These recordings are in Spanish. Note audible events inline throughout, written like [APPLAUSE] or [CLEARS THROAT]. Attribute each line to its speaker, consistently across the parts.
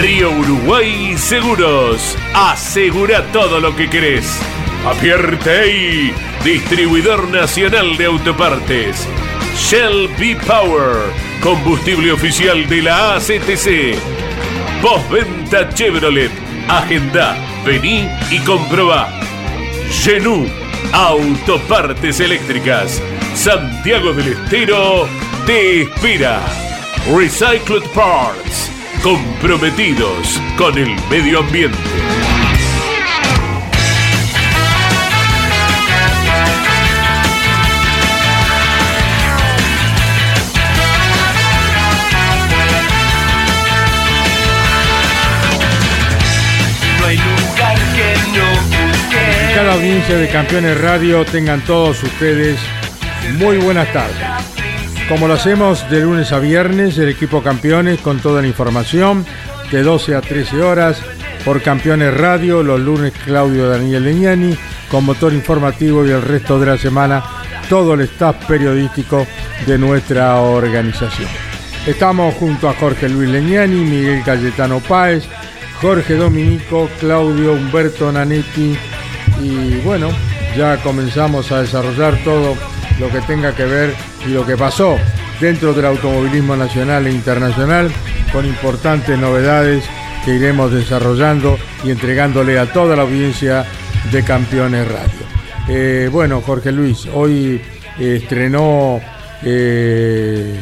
Speaker 1: Río Uruguay Seguros. Asegura todo lo que querés. Apierte distribuidor nacional de autopartes. Shell B Power, combustible oficial de la ACTC. Postventa Chevrolet. Agenda, vení y comprobá. Genú, autopartes eléctricas. Santiago del Estero te espera. Recycled Parts comprometidos con el medio ambiente.
Speaker 2: Cada audiencia de Campeones Radio tengan todos ustedes muy buenas tardes. Como lo hacemos de lunes a viernes, el equipo Campeones con toda la información, de 12 a 13 horas, por Campeones Radio, los lunes Claudio Daniel Leñani, con motor informativo y el resto de la semana, todo el staff periodístico de nuestra organización. Estamos junto a Jorge Luis Leñani, Miguel Cayetano Páez, Jorge Dominico, Claudio Humberto Nanetti y bueno, ya comenzamos a desarrollar todo lo que tenga que ver y lo que pasó dentro del automovilismo nacional e internacional con importantes novedades que iremos desarrollando y entregándole a toda la audiencia de Campeones Radio. Eh, bueno, Jorge Luis, hoy eh, estrenó eh,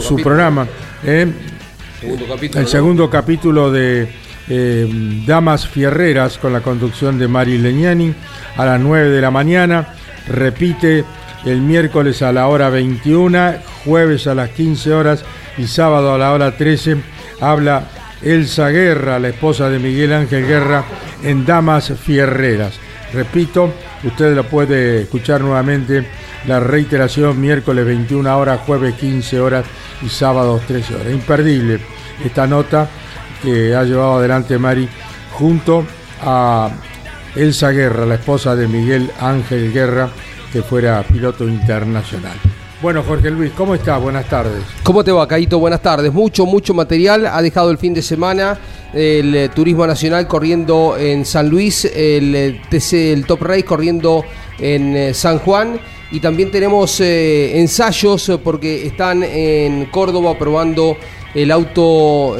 Speaker 2: su programa, el segundo capítulo de Damas Fierreras con la conducción de Mari Leñani a las 9 de la mañana. Repite el miércoles a la hora 21, jueves a las 15 horas y sábado a la hora 13 habla Elsa Guerra, la esposa de Miguel Ángel Guerra, en Damas Fierreras. Repito, usted lo puede escuchar nuevamente, la reiteración miércoles 21 horas, jueves 15 horas y sábado 13 horas. Imperdible esta nota que ha llevado adelante Mari junto a Elsa Guerra, la esposa de Miguel Ángel Guerra, que fuera piloto internacional. Bueno, Jorge Luis, ¿cómo estás? Buenas tardes.
Speaker 3: ¿Cómo te va, Caito? Buenas tardes. Mucho, mucho material. Ha dejado el fin de semana el eh, Turismo Nacional corriendo en San Luis, el eh, TC, el Top Race corriendo en eh, San Juan. Y también tenemos ensayos porque están en Córdoba probando el auto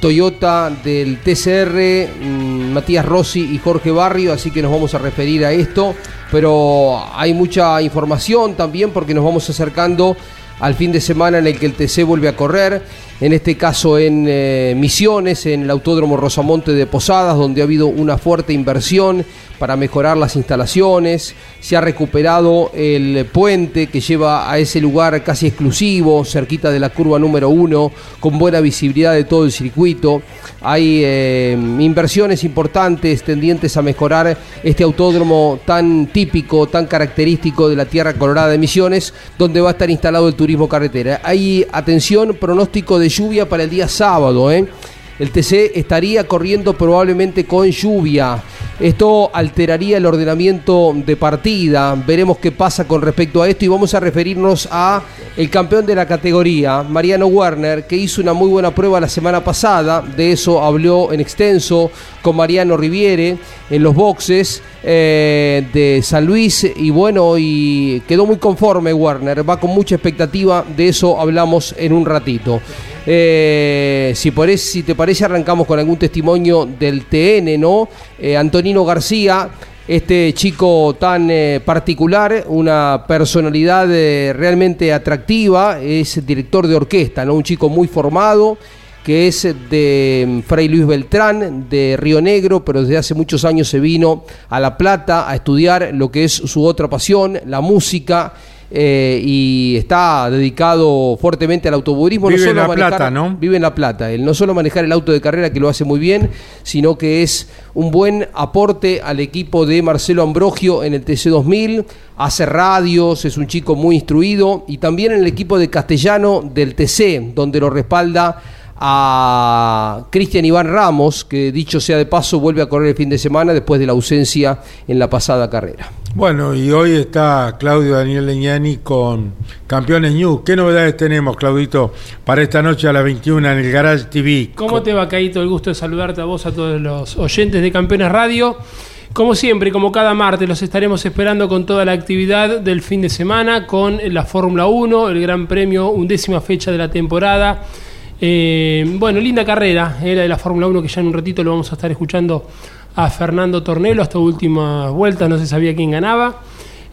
Speaker 3: Toyota del TCR, mm, Matías Rossi y Jorge Barrio, así que nos vamos a referir a esto. Pero hay mucha información también porque nos vamos acercando al fin de semana en el que el TC vuelve a correr, en este caso en eh, Misiones, en el Autódromo Rosamonte de Posadas, donde ha habido una fuerte inversión para mejorar las instalaciones, se ha recuperado el puente que lleva a ese lugar casi exclusivo, cerquita de la curva número uno, con buena visibilidad de todo el circuito. Hay eh, inversiones importantes tendientes a mejorar este autódromo tan típico, tan característico de la Tierra Colorada de Misiones, donde va a estar instalado el turismo carretera. Hay, atención, pronóstico de lluvia para el día sábado, ¿eh? el TC estaría corriendo probablemente con lluvia. Esto alteraría el ordenamiento de partida. Veremos qué pasa con respecto a esto y vamos a referirnos a el campeón de la categoría, Mariano Werner, que hizo una muy buena prueba la semana pasada. De eso habló en extenso con Mariano Riviere en los boxes eh, de San Luis y bueno, y quedó muy conforme Werner. Va con mucha expectativa. De eso hablamos en un ratito. Eh, si, por si te parece, arrancamos con algún testimonio del TN, ¿no? Eh, Antonino García, este chico tan eh, particular, una personalidad realmente atractiva, es director de orquesta, ¿no? Un chico muy formado que es de mm, Fray Luis Beltrán, de Río Negro, pero desde hace muchos años se vino a La Plata a estudiar lo que es su otra pasión, la música eh, y está dedicado fuertemente al automovilismo.
Speaker 2: Vive en La Plata, ¿no?
Speaker 3: Vive en La Plata. Él no solo manejar el auto de carrera, que lo hace muy bien, sino que es un buen aporte al equipo de Marcelo Ambrogio en el TC2000. Hace radios, es un chico muy instruido y también en el equipo de castellano del TC, donde lo respalda a Cristian Iván Ramos, que dicho sea de paso, vuelve a correr el fin de semana después de la ausencia en la pasada carrera.
Speaker 2: Bueno, y hoy está Claudio Daniel Leñani con Campeones News. ¿Qué novedades tenemos, Claudito, para esta noche a las 21 en el Garage TV?
Speaker 4: ¿Cómo te va, Caíto? El gusto de saludarte a vos, a todos los oyentes de Campeones Radio. Como siempre, como cada martes, los estaremos esperando con toda la actividad del fin de semana, con la Fórmula 1, el Gran Premio, undécima fecha de la temporada eh, bueno, linda carrera, era de la Fórmula 1 que ya en un ratito lo vamos a estar escuchando a Fernando Tornelo hasta última vuelta, no se sabía quién ganaba.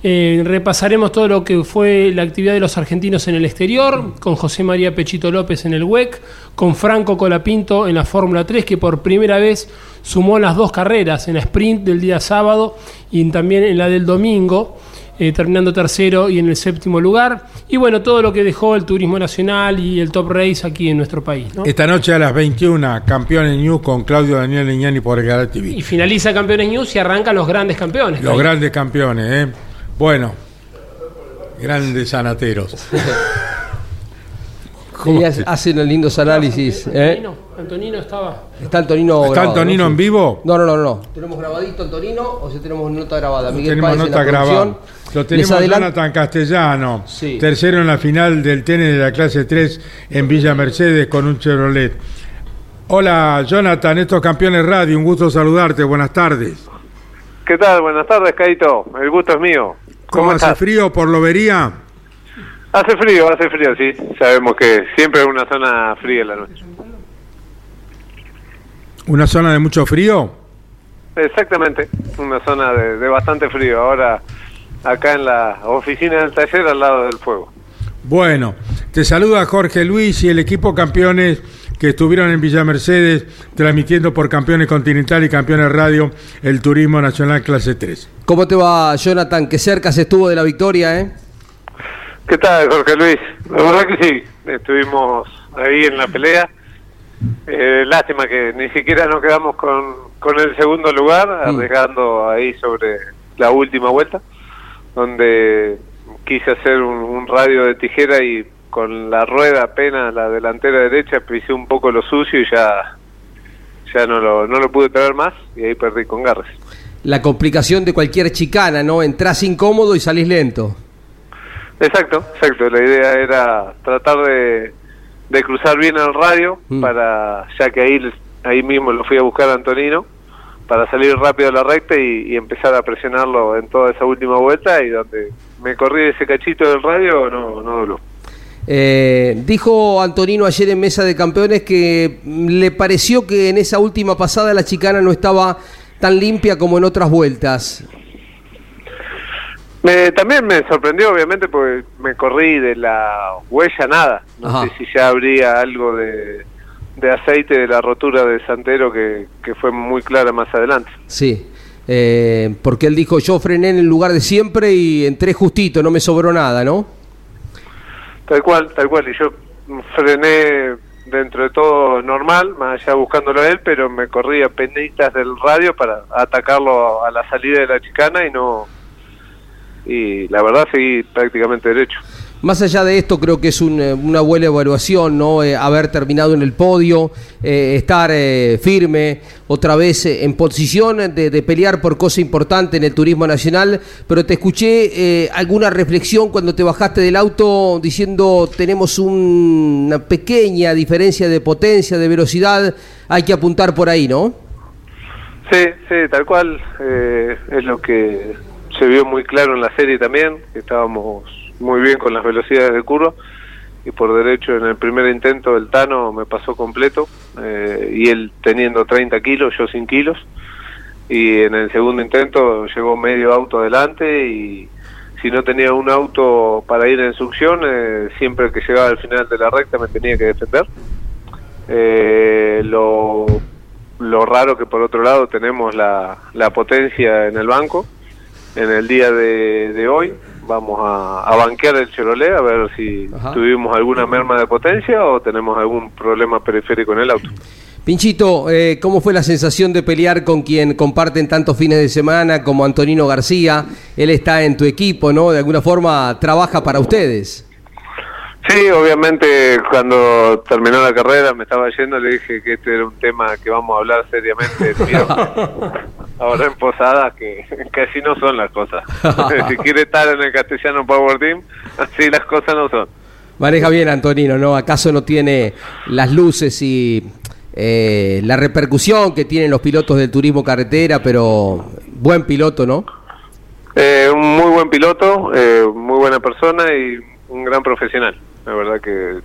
Speaker 4: Eh, repasaremos todo lo que fue la actividad de los argentinos en el exterior, con José María Pechito López en el WEC, con Franco Colapinto en la Fórmula 3, que por primera vez sumó las dos carreras, en la sprint del día sábado y también en la del domingo. Eh, terminando tercero y en el séptimo lugar. Y bueno, todo lo que dejó el turismo nacional y el top race aquí en nuestro país.
Speaker 2: Esta noche a las 21, Campeones News con Claudio Daniel Leñani por el Canal TV.
Speaker 4: Y finaliza Campeones News y arrancan los grandes campeones.
Speaker 2: Los grandes campeones, ¿eh? Bueno, grandes sanateros. [LAUGHS]
Speaker 3: hacen lindos análisis. ¿eh?
Speaker 4: Antonino estaba.
Speaker 3: ¿Está Antonino
Speaker 2: ¿Está Antonino en vivo?
Speaker 3: No, no, no, no. ¿Tenemos grabadito Antonino o si tenemos nota grabada?
Speaker 2: Miguel tenemos nota grabada. Lo tenemos Jonathan Castellano, tercero en la final del tenis de la clase 3 en Villa Mercedes con un Chevrolet. Hola Jonathan, estos campeones radio, un gusto saludarte, buenas tardes.
Speaker 5: ¿Qué tal? Buenas tardes, Caito, el gusto es mío.
Speaker 2: ¿Cómo, hace frío por Lobería?
Speaker 5: Hace frío, hace frío, sí. Sabemos que siempre es una zona fría la noche.
Speaker 2: ¿Una zona de mucho frío?
Speaker 5: Exactamente, una zona de, bastante frío. Ahora acá en la oficina del taller al lado del fuego.
Speaker 2: Bueno, te saluda Jorge Luis y el equipo campeones que estuvieron en Villa Mercedes transmitiendo por Campeones Continental y Campeones Radio el Turismo Nacional Clase 3.
Speaker 3: ¿Cómo te va, Jonathan? Que cerca se estuvo de la victoria, ¿eh?
Speaker 5: ¿Qué tal, Jorge Luis? La verdad que sí, estuvimos ahí en la pelea eh, lástima que ni siquiera nos quedamos con, con el segundo lugar, arriesgando ahí sobre la última vuelta, donde quise hacer un, radio de tijera y con la rueda apenas la delantera derecha pisé un poco lo sucio y ya ya no lo, no lo pude traer más y ahí perdí con Garres.
Speaker 3: La complicación de cualquier chicana, ¿no? Entrás incómodo y salís lento.
Speaker 5: Exacto, exacto. La idea era tratar de de cruzar bien el radio mm. para ya que ahí ahí mismo lo fui a buscar a Antonino para salir rápido a la recta y, empezar a presionarlo en toda esa última vuelta y donde me corrí ese cachito del radio no no doló.
Speaker 3: Eh, dijo Antonino ayer en Mesa de Campeones que le pareció que en esa última pasada la chicana no estaba tan limpia como en otras vueltas
Speaker 5: también me sorprendió, obviamente, porque me corrí de la huella nada. No sé si ya habría algo de, aceite de la rotura de Santero que, fue muy clara más adelante.
Speaker 3: Sí, eh, porque él dijo, yo frené en el lugar de siempre y entré justito, no me sobró nada, ¿no?
Speaker 5: Tal cual, tal cual. Y yo frené dentro de todo normal, más allá buscándolo a él, pero me corrí a penditas del radio para atacarlo a la salida de la chicana y no y la verdad seguí prácticamente derecho.
Speaker 3: Más allá de esto, creo que es eh, una buena evaluación, ¿no? Eh, haber terminado en el podio, eh, estar firme, otra vez en posición de, pelear por cosa importante en el turismo nacional. Pero te escuché alguna reflexión cuando te bajaste del auto diciendo tenemos una pequeña diferencia de potencia, de velocidad, hay que apuntar por ahí, ¿no?
Speaker 5: Sí, sí, tal cual es lo que se vio muy claro en la serie también, que estábamos muy bien con las velocidades de curva y por derecho en el primer intento el Tano me pasó completo eh, y él teniendo 30 kilos, yo sin kilos y en el segundo intento llegó medio auto adelante y si no tenía un auto para ir en succión, eh, siempre que llegaba al final de la recta me tenía que defender. Eh, lo, lo raro que por otro lado tenemos la, la potencia en el banco en el día de, hoy, vamos a, banquear el Chevrolet a ver si tuvimos alguna merma de potencia o tenemos algún problema periférico en el auto.
Speaker 3: Pinchito, eh, ¿cómo fue la sensación de pelear con quien comparten tantos fines de semana como Antonino García? Él está en tu equipo, ¿no? De alguna forma trabaja para ustedes.
Speaker 5: Sí, obviamente cuando terminó la carrera me estaba yendo, le dije que este era un tema que vamos a hablar seriamente [LAUGHS] ahora en Posada, que, así no son las cosas. [LAUGHS] si quiere estar en el Castellano Power Team, así las cosas no son.
Speaker 3: Maneja bien Antonino, ¿no? ¿Acaso no tiene las luces y eh, la repercusión que tienen los pilotos del turismo carretera, pero buen piloto, ¿no?
Speaker 5: Eh, un muy buen piloto, eh, muy buena persona y un gran profesional. La verdad que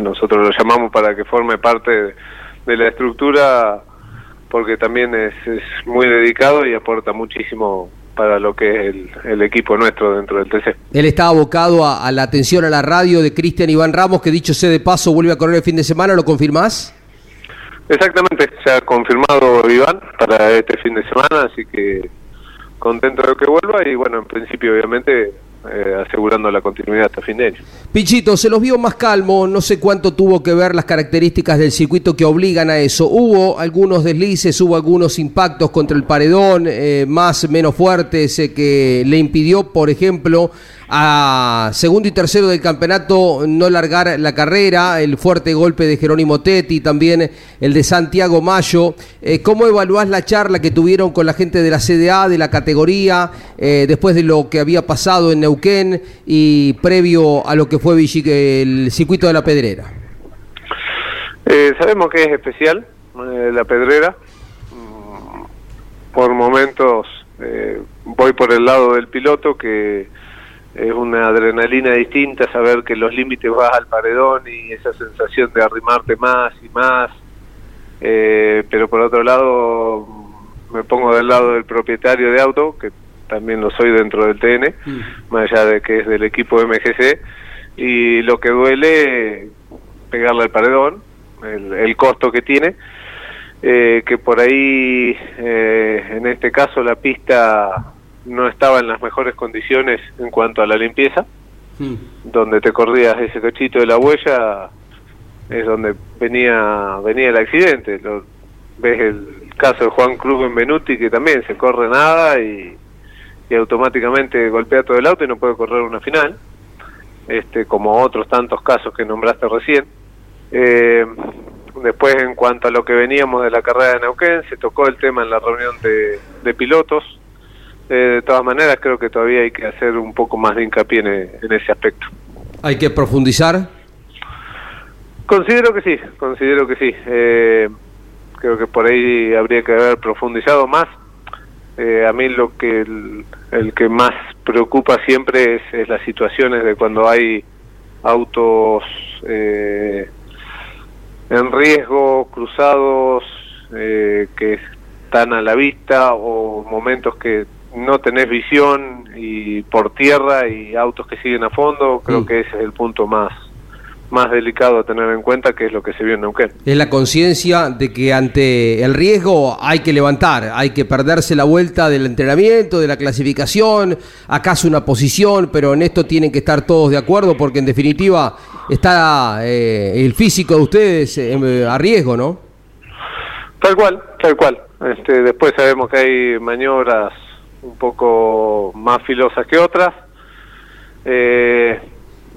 Speaker 5: nosotros lo llamamos para que forme parte de, la estructura porque también es, muy dedicado y aporta muchísimo para lo que es el, equipo nuestro dentro del TC.
Speaker 3: Él está abocado a, la atención a la radio de Cristian Iván Ramos, que dicho sea de paso vuelve a correr el fin de semana, ¿lo confirmás?
Speaker 5: Exactamente, se ha confirmado Iván para este fin de semana, así que contento de que vuelva y bueno, en principio obviamente eh, asegurando la continuidad hasta fin de año.
Speaker 3: Pichito, se los vio más calmo, no sé cuánto tuvo que ver las características del circuito que obligan a eso. Hubo algunos deslices, hubo algunos impactos contra el paredón, eh, más menos fuertes, eh, que le impidió, por ejemplo, a segundo y tercero del campeonato no largar la carrera, el fuerte golpe de Jerónimo Tetti, también el de Santiago Mayo. Eh, ¿Cómo evaluás la charla que tuvieron con la gente de la CDA, de la categoría, eh, después de lo que había pasado en Neuquén y previo a lo que fue el circuito de la Pedrera?
Speaker 5: Eh, sabemos que es especial la Pedrera. Mm, por momentos voy por el lado del piloto que es una adrenalina distinta saber que los límites vas al paredón y esa sensación de arrimarte más y más. Eh, pero por otro lado, me pongo del lado del propietario de auto, que también lo soy dentro del TN, mm. más allá de que es del equipo MGC, y lo que duele pegarle al paredón, el, costo que tiene, eh, que por ahí, eh, en este caso, la pista no estaba en las mejores condiciones en cuanto a la limpieza, hmm. donde te corrías ese cochito de la huella, es donde venía venía el accidente. Lo, ves el caso de Juan Cruz en Benuti, que también se corre nada y, y automáticamente golpea todo el auto y no puede correr una final, este como otros tantos casos que nombraste recién. Eh, después, en cuanto a lo que veníamos de la carrera de Neuquén, se tocó el tema en la reunión de, de pilotos, eh, de todas maneras creo que todavía hay que hacer un poco más de hincapié en, ese aspecto.
Speaker 3: ¿Hay que profundizar?
Speaker 5: Considero que sí, considero que sí. Eh, creo que por ahí habría que haber profundizado más. Eh, a mí lo que el, que más preocupa siempre es, las situaciones de cuando hay autos en riesgo, cruzados, que están a la vista o momentos que no tenés visión y por tierra y autos que siguen a fondo, creo mm. que ese es el punto más más delicado a tener en cuenta, que es lo que se vio en Neuquén.
Speaker 3: Es la conciencia de que ante el riesgo hay que levantar, hay que perderse la vuelta del entrenamiento, de la clasificación, acaso una posición, pero en esto tienen que estar todos de acuerdo porque en definitiva está eh, el físico de ustedes eh, a riesgo, ¿no?
Speaker 5: Tal cual, tal cual. Este, después sabemos que hay maniobras un poco más filosas que otras, eh,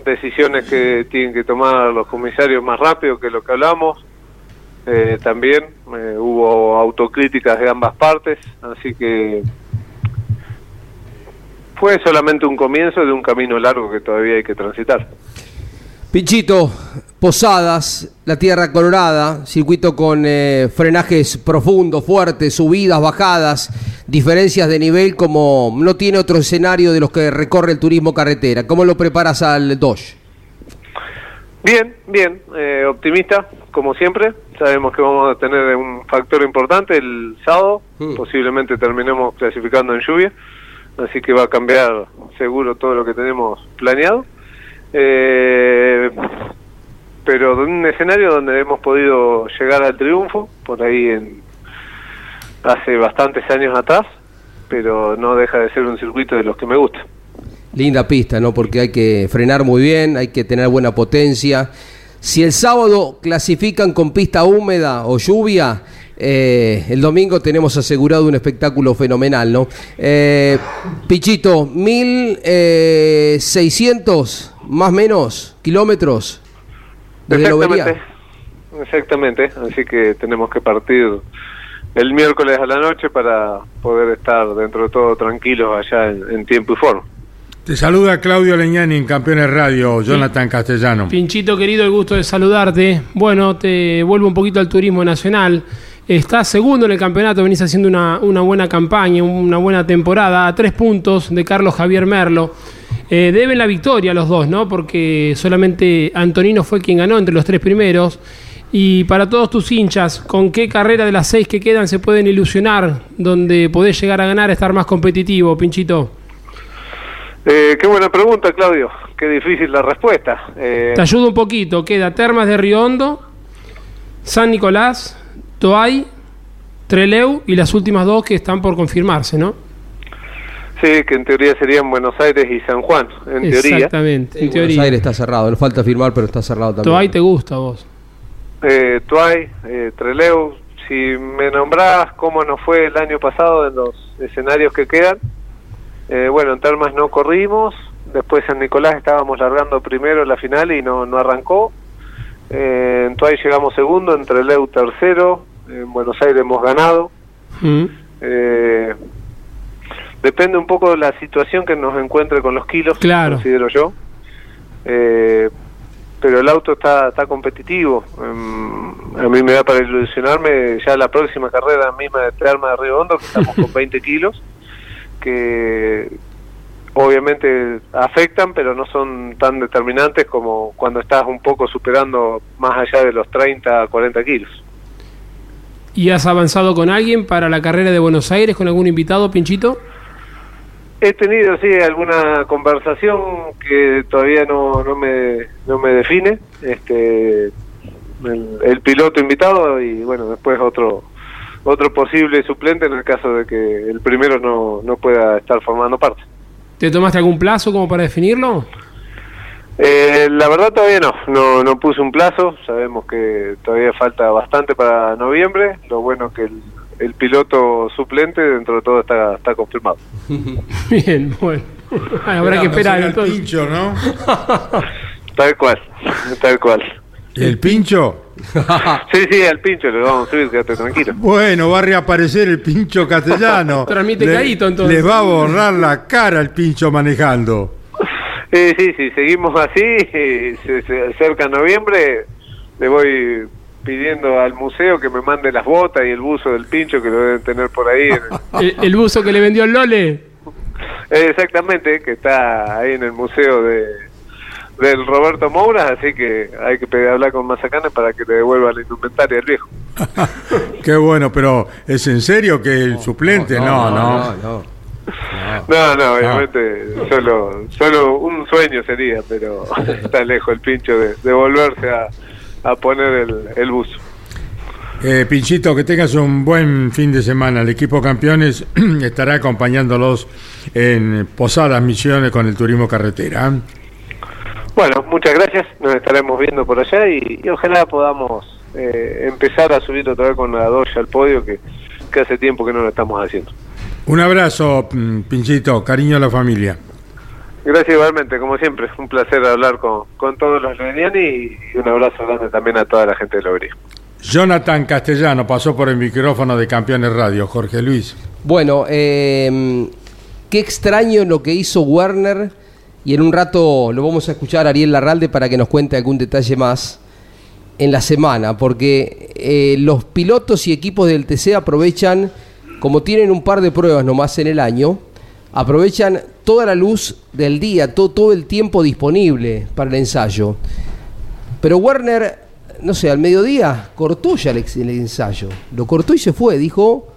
Speaker 5: decisiones que tienen que tomar los comisarios más rápido que lo que hablamos, eh, también eh, hubo autocríticas de ambas partes, así que fue solamente un comienzo de un camino largo que todavía hay que transitar.
Speaker 3: Pinchito, Posadas, la Tierra Colorada, circuito con eh, frenajes profundos, fuertes, subidas, bajadas, diferencias de nivel como no tiene otro escenario de los que recorre el turismo carretera. ¿Cómo lo preparas al Dodge?
Speaker 5: Bien, bien, eh, optimista, como siempre. Sabemos que vamos a tener un factor importante el sábado, hmm. posiblemente terminemos clasificando en lluvia, así que va a cambiar seguro todo lo que tenemos planeado. Eh, pero de un escenario donde hemos podido llegar al triunfo, por ahí en hace bastantes años atrás, pero no deja de ser un circuito de los que me gusta.
Speaker 3: Linda pista, ¿no? Porque hay que frenar muy bien, hay que tener buena potencia. Si el sábado clasifican con pista húmeda o lluvia, eh, el domingo tenemos asegurado un espectáculo fenomenal, ¿no? Eh, Pichito, 1600 más o menos kilómetros desde
Speaker 5: Exactamente. Exactamente, así que tenemos que partir el miércoles a la noche para poder estar dentro de todo tranquilos allá en, tiempo y forma.
Speaker 2: Te saluda Claudio Leñani en Campeones Radio, Jonathan Castellano.
Speaker 4: Pinchito querido, el gusto de saludarte. Bueno, te vuelvo un poquito al turismo nacional. Estás segundo en el campeonato, venís haciendo una, una buena campaña, una buena temporada, a tres puntos de Carlos Javier Merlo. Eh, deben la victoria los dos, ¿no? Porque solamente Antonino fue quien ganó entre los tres primeros. Y para todos tus hinchas, ¿con qué carrera de las seis que quedan se pueden ilusionar donde podés llegar a ganar, estar más competitivo, Pinchito?
Speaker 5: Eh, qué buena pregunta, Claudio. Qué difícil la respuesta. Eh,
Speaker 4: Te ayudo un poquito. Queda Termas de Riondo, San Nicolás, Toay, Treleu y las últimas dos que están por confirmarse, ¿no?
Speaker 5: Sí, que en teoría serían Buenos Aires y San Juan, en teoría.
Speaker 4: Exactamente, en
Speaker 3: Buenos
Speaker 4: teoría.
Speaker 3: Aires está cerrado, no falta firmar, pero está cerrado también.
Speaker 4: Toay te gusta a vos.
Speaker 5: eh, Tuay, eh, Treleu, si me nombrás cómo nos fue el año pasado en los escenarios que quedan, eh, bueno, en Termas no corrimos, después en Nicolás estábamos largando primero la final y no, no arrancó, eh, en Tuay llegamos segundo, en Treleu tercero, en Buenos Aires hemos ganado,
Speaker 4: Mm.
Speaker 5: eh, depende un poco de la situación que nos encuentre con los kilos,
Speaker 4: Claro.
Speaker 5: considero yo. Eh, pero el auto está, está competitivo. Em, a mí me da para ilusionarme ya la próxima carrera misma de Terma de Río Hondo, que estamos con [LAUGHS] 20 kilos, que obviamente afectan, pero no son tan determinantes como cuando estás un poco superando más allá de los 30 a 40 kilos.
Speaker 4: ¿Y has avanzado con alguien para la carrera de Buenos Aires, con algún invitado, Pinchito?
Speaker 5: He tenido, sí, alguna conversación que todavía no, no, me, no me define. Este, el, el piloto invitado y, bueno, después otro otro posible suplente en el caso de que el primero no, no pueda estar formando parte.
Speaker 4: ¿Te tomaste algún plazo como para definirlo?
Speaker 5: Eh, la verdad todavía no, no, no puse un plazo, sabemos que todavía falta bastante para noviembre, lo bueno que el, el piloto suplente dentro de todo está, está confirmado. [LAUGHS]
Speaker 4: Bien, bueno. Habrá que esperar
Speaker 2: el
Speaker 4: entonces.
Speaker 2: pincho, ¿no? [LAUGHS]
Speaker 5: Tal cual, tal cual.
Speaker 2: ¿Y el pincho? [LAUGHS]
Speaker 5: Sí, sí, al pincho le vamos a subir, quédate tranquilo.
Speaker 2: Bueno, va a reaparecer el pincho castellano.
Speaker 4: Transmite
Speaker 2: Le-
Speaker 4: caíto, entonces.
Speaker 2: Les va a borrar la cara el pincho manejando.
Speaker 5: Eh, sí, sí, seguimos así, se, se acerca noviembre, le voy pidiendo al museo que me mande las botas y el buzo del pincho que lo deben tener por ahí. [LAUGHS]
Speaker 4: El, el buzo que le vendió el Lole.
Speaker 5: Eh, exactamente, que está ahí en el museo de del Roberto Moura, así que hay que pedir, hablar con Mazacane para que le devuelva la indumentaria al viejo. [LAUGHS]
Speaker 2: Qué bueno, pero ¿es en serio que el suplente? No, no.
Speaker 3: no.
Speaker 5: No, no, obviamente solo solo un sueño sería, pero [LAUGHS] está lejos el pincho de, de volverse a, a poner el, el buzo.
Speaker 2: Eh, Pinchito, que tengas un buen fin de semana. El equipo campeones [CLEARS THROAT] estará acompañándolos en Posadas Misiones con el turismo carretera. ¿eh?
Speaker 5: Bueno, muchas gracias, nos estaremos viendo por allá y, y ojalá podamos eh, empezar a subir otra vez con la Doya al podio que, que hace tiempo que no lo estamos haciendo.
Speaker 2: Un abrazo, mm, Pinchito, cariño a la familia.
Speaker 5: Gracias igualmente, como siempre, un placer hablar con, con todos los leveniani y, y un abrazo grande también a toda la gente de Lobería.
Speaker 2: Jonathan Castellano pasó por el micrófono de Campeones Radio. Jorge Luis.
Speaker 3: Bueno, eh, qué extraño lo que hizo Werner y en un rato lo vamos a escuchar a Ariel Larralde para que nos cuente algún detalle más en la semana, porque eh, los pilotos y equipos del TC aprovechan, como tienen un par de pruebas nomás en el año, aprovechan toda la luz del día, todo, todo el tiempo disponible para el ensayo. Pero Werner, no sé, al mediodía cortó ya el, ensayo, lo cortó y se fue, dijo,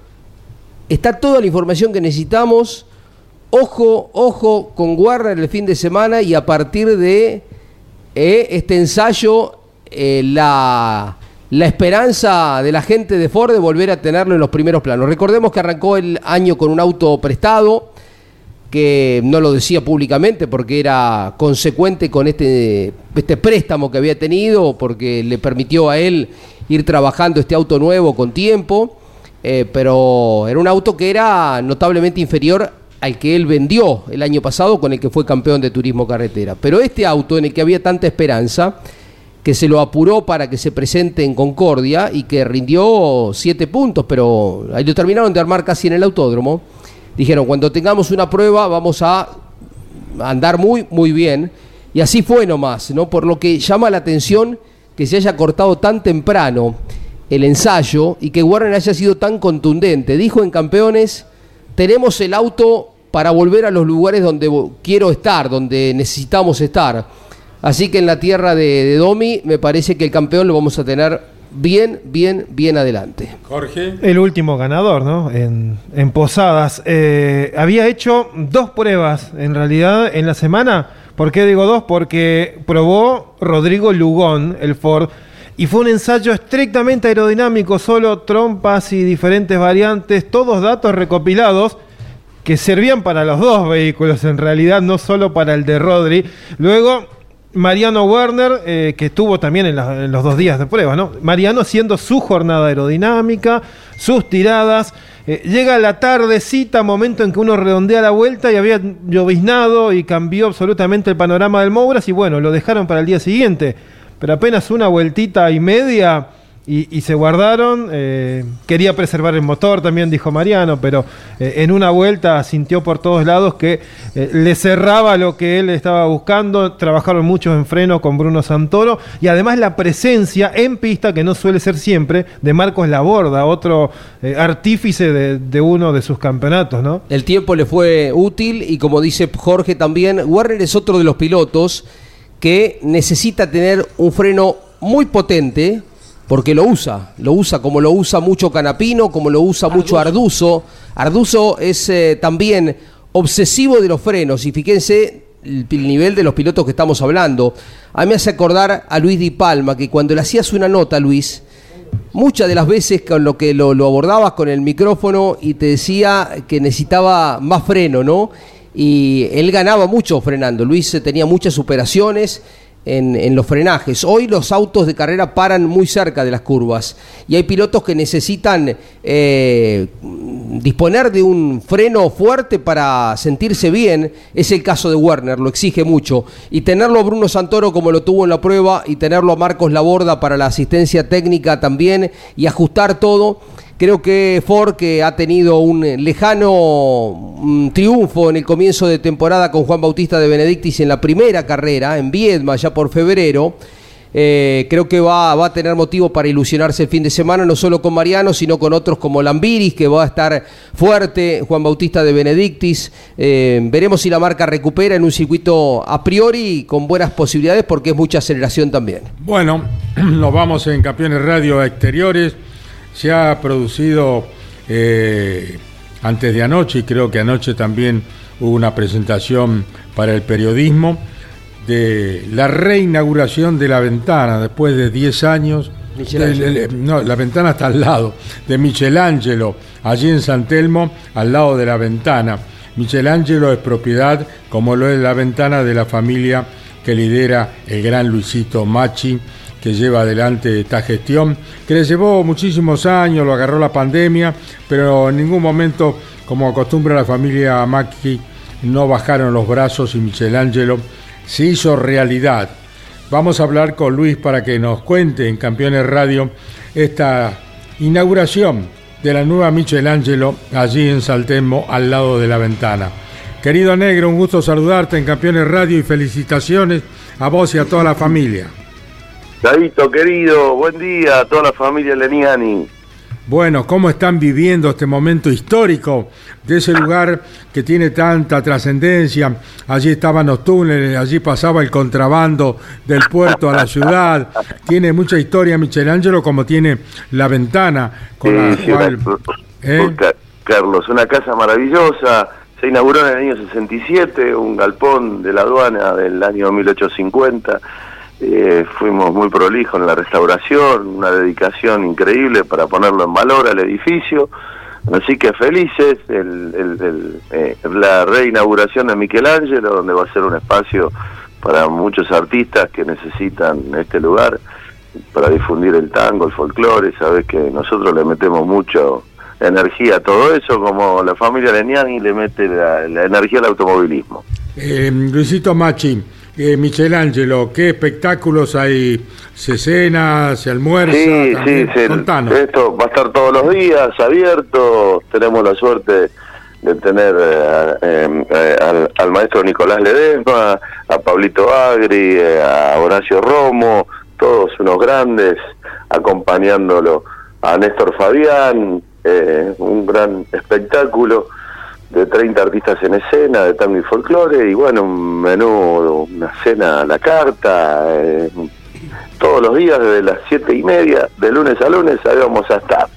Speaker 3: está toda la información que necesitamos. Ojo, ojo con Warner el fin de semana y a partir de eh, este ensayo, eh, la, la esperanza de la gente de Ford de volver a tenerlo en los primeros planos. Recordemos que arrancó el año con un auto prestado, que no lo decía públicamente porque era consecuente con este, este préstamo que había tenido, porque le permitió a él ir trabajando este auto nuevo con tiempo, eh, pero era un auto que era notablemente inferior al que él vendió el año pasado con el que fue campeón de turismo carretera. Pero este auto en el que había tanta esperanza, que se lo apuró para que se presente en Concordia y que rindió siete puntos, pero ahí terminaron de armar casi en el autódromo. Dijeron, cuando tengamos una prueba vamos a andar muy, muy bien. Y así fue nomás, ¿no? Por lo que llama la atención que se haya cortado tan temprano el ensayo y que Warner haya sido tan contundente. Dijo en Campeones, tenemos el auto para volver a los lugares donde quiero estar, donde necesitamos estar. Así que en la tierra de, Domi me parece que el campeón lo vamos a tener bien, bien, bien adelante.
Speaker 6: Jorge. El último ganador, ¿no? En, Posadas. Eh, había hecho dos pruebas, en realidad, en la semana. ¿Por qué digo dos? Porque probó Rodrigo Lugón, el Ford, y fue un ensayo estrictamente aerodinámico, solo trompas y diferentes variantes, todos datos recopilados que servían para los dos vehículos, en realidad, no solo para el de Rodri. Luego Mariano Werner, eh, que estuvo también en, los dos días de prueba, ¿no? Mariano haciendo su jornada aerodinámica, sus tiradas. Eh, llega la tardecita, momento en que uno redondea la vuelta y había lloviznado y cambió absolutamente el panorama del Mouras y bueno, lo dejaron para el día siguiente. Pero apenas una vueltita y media y, se guardaron. Eh, quería preservar el motor, también dijo Mariano, pero eh, en una vuelta sintió por todos lados que eh, le cerraba lo que él estaba buscando. Trabajaron mucho en freno con Bruno Santoro y además la presencia en pista, que no suele ser siempre, de Marcos Laborda, otro artífice de, de, uno de sus campeonatos. ¿no?
Speaker 3: El tiempo le fue útil y como dice Jorge también, Warner es otro de los pilotos que necesita tener un freno muy potente porque lo usa, lo usa como lo usa mucho Canapino, como lo usa mucho Arduzo. Arduzo es eh, también obsesivo de los frenos y fíjense el, nivel de los pilotos que estamos hablando. A mí me hace acordar a Luis Di Palma, que cuando le hacías una nota, Luis, muchas de las veces con lo que lo, lo abordabas con el micrófono y te decía que necesitaba más freno, ¿no? Y él ganaba mucho frenando. Luis tenía muchas superaciones en, los frenajes. Hoy los autos de carrera paran muy cerca de las curvas y hay pilotos que necesitan eh, disponer de un freno fuerte para sentirse bien. Es el caso de Werner, lo exige mucho. Y tenerlo a Bruno Santoro como lo tuvo en la prueba y tenerlo a Marcos Laborda para la asistencia técnica también y ajustar todo Creo que Ford, que ha tenido un lejano mm, triunfo en el comienzo de temporada con Juan Bautista de Benedictis en la primera carrera, en Viedma, ya por febrero, eh, creo que va, a tener motivo para ilusionarse el fin de semana, no solo con Mariano, sino con otros como Lambiris, que va a estar fuerte, Juan Bautista de Benedictis. Eh, veremos si la marca recupera en un circuito a priori con buenas posibilidades, porque es mucha aceleración también.
Speaker 2: Bueno, [CLEARS THROAT] nos vamos en Campeones Radio Exteriores se ha producido eh, antes de anoche, y creo que anoche también hubo una presentación para el periodismo, de la reinauguración de la ventana después de 10 años. no, la ventana está al lado, de Michelangelo, allí en San Telmo, al lado de la ventana. Michelangelo es propiedad, como lo es la ventana, de la familia que lidera el gran Luisito Machi que lleva adelante esta gestión, que le llevó muchísimos años, lo agarró la pandemia, pero en ningún momento, como acostumbra la familia Macchi, no bajaron los brazos y Michelangelo se hizo realidad. Vamos a hablar con Luis para que nos cuente en Campeones Radio esta inauguración de la nueva Michelangelo allí en Saltemo, al lado de la ventana. Querido Negro, un gusto saludarte en Campeones Radio y felicitaciones a vos y a toda la familia.
Speaker 7: Querido, buen día a toda la familia Leniani.
Speaker 2: Bueno, ¿cómo están viviendo este momento histórico de ese lugar que tiene tanta trascendencia? Allí estaban los túneles, allí pasaba el contrabando del puerto a la ciudad. Tiene mucha historia Michelangelo, como tiene la ventana con la cual...
Speaker 7: ¿eh? Carlos, una casa maravillosa. Se inauguró en el año 67, un galpón de la aduana del año 1850 eh, fuimos muy prolijos en la restauración, una dedicación increíble para ponerlo en valor al edificio. Así que felices, el, eh, la reinauguración de Michelangelo, donde va a ser un espacio para muchos artistas que necesitan este lugar para difundir el tango, el folclore, sabes que nosotros le metemos mucho energía a todo eso, como la familia Leniani le mete la, la energía al automovilismo.
Speaker 2: Eh, Luisito Machi, eh, Michelangelo, ¿qué espectáculos hay? ¿Se cena? ¿Se almuerza?
Speaker 7: Sí,
Speaker 2: también?
Speaker 7: sí, esto va a estar todos los días abierto. Tenemos la suerte de tener eh, eh, al, al maestro Nicolás Ledesma, a Pablito Agri, eh, a Horacio Romo, todos unos grandes, acompañándolo a Néstor Fabián, eh, un gran espectáculo de 30 artistas en escena, de tango y folclore, y bueno, un menú, una cena a la carta, eh, todos los días desde las siete y media, de lunes a lunes, ahí vamos a estar.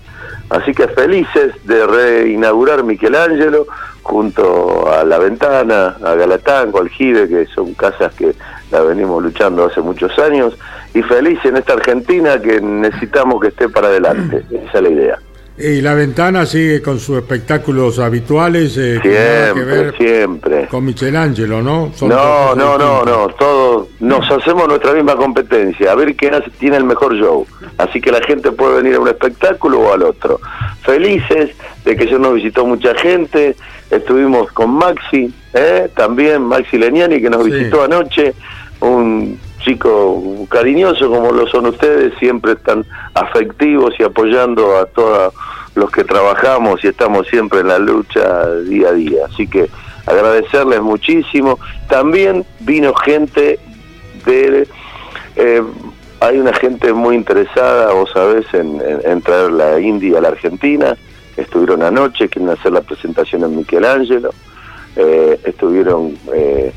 Speaker 7: Así que felices de reinaugurar Michelangelo junto a La Ventana, a Galatango, Aljibe, que son casas que la venimos luchando hace muchos años, y feliz en esta Argentina que necesitamos que esté para adelante. Esa es la idea.
Speaker 2: Y la ventana sigue con sus espectáculos habituales, eh, que nada que
Speaker 7: Siempre,
Speaker 2: ver
Speaker 7: siempre.
Speaker 2: con Michelangelo, ¿no? Son
Speaker 7: No, no, no, no, todos nos hacemos nuestra misma competencia, a ver quién hace- tiene el mejor show. Así que la gente puede venir a un espectáculo o al otro. Felices de que yo nos visitó mucha gente, estuvimos con Maxi, ¿eh? también Maxi Leniani que nos
Speaker 2: Sí.
Speaker 7: visitó anoche, un chico cariñoso como lo son ustedes, siempre tan afectivos y apoyando a todos los que trabajamos y estamos siempre en la lucha día a día. Así que agradecerles muchísimo. También vino gente de... eh, hay una gente muy interesada, vos sabés, en, en- en traer la India a la Argentina. Estuvieron anoche, quieren hacer la presentación en Michelangelo. Eh, estuvieron eh,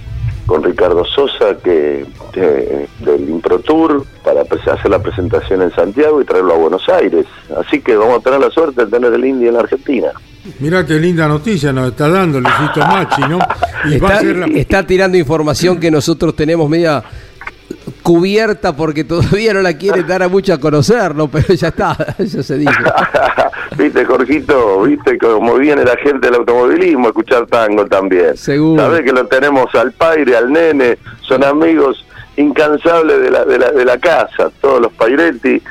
Speaker 7: con Ricardo Sosa que eh, del Impro Tour para hacer la presentación en Santiago y traerlo a Buenos Aires. Así que vamos a tener la suerte de tener el India en la Argentina.
Speaker 2: Mirá qué linda noticia nos está dando Luisito Machi, ¿no? Y va a
Speaker 3: Está,
Speaker 2: ser la-
Speaker 3: está tirando información que nosotros tenemos media cubierta porque todavía no la quiere dar a mucho a conocer, ¿no? Pero ya está, [LAUGHS] ya se dijo. [LAUGHS]
Speaker 7: viste, Jorgito, viste cómo viene la gente del automovilismo a escuchar tango también.
Speaker 3: Seguro.
Speaker 7: Sabés que lo tenemos al Paire, al Nene, son amigos incansables de la, de la, de la casa, todos los Pairetti,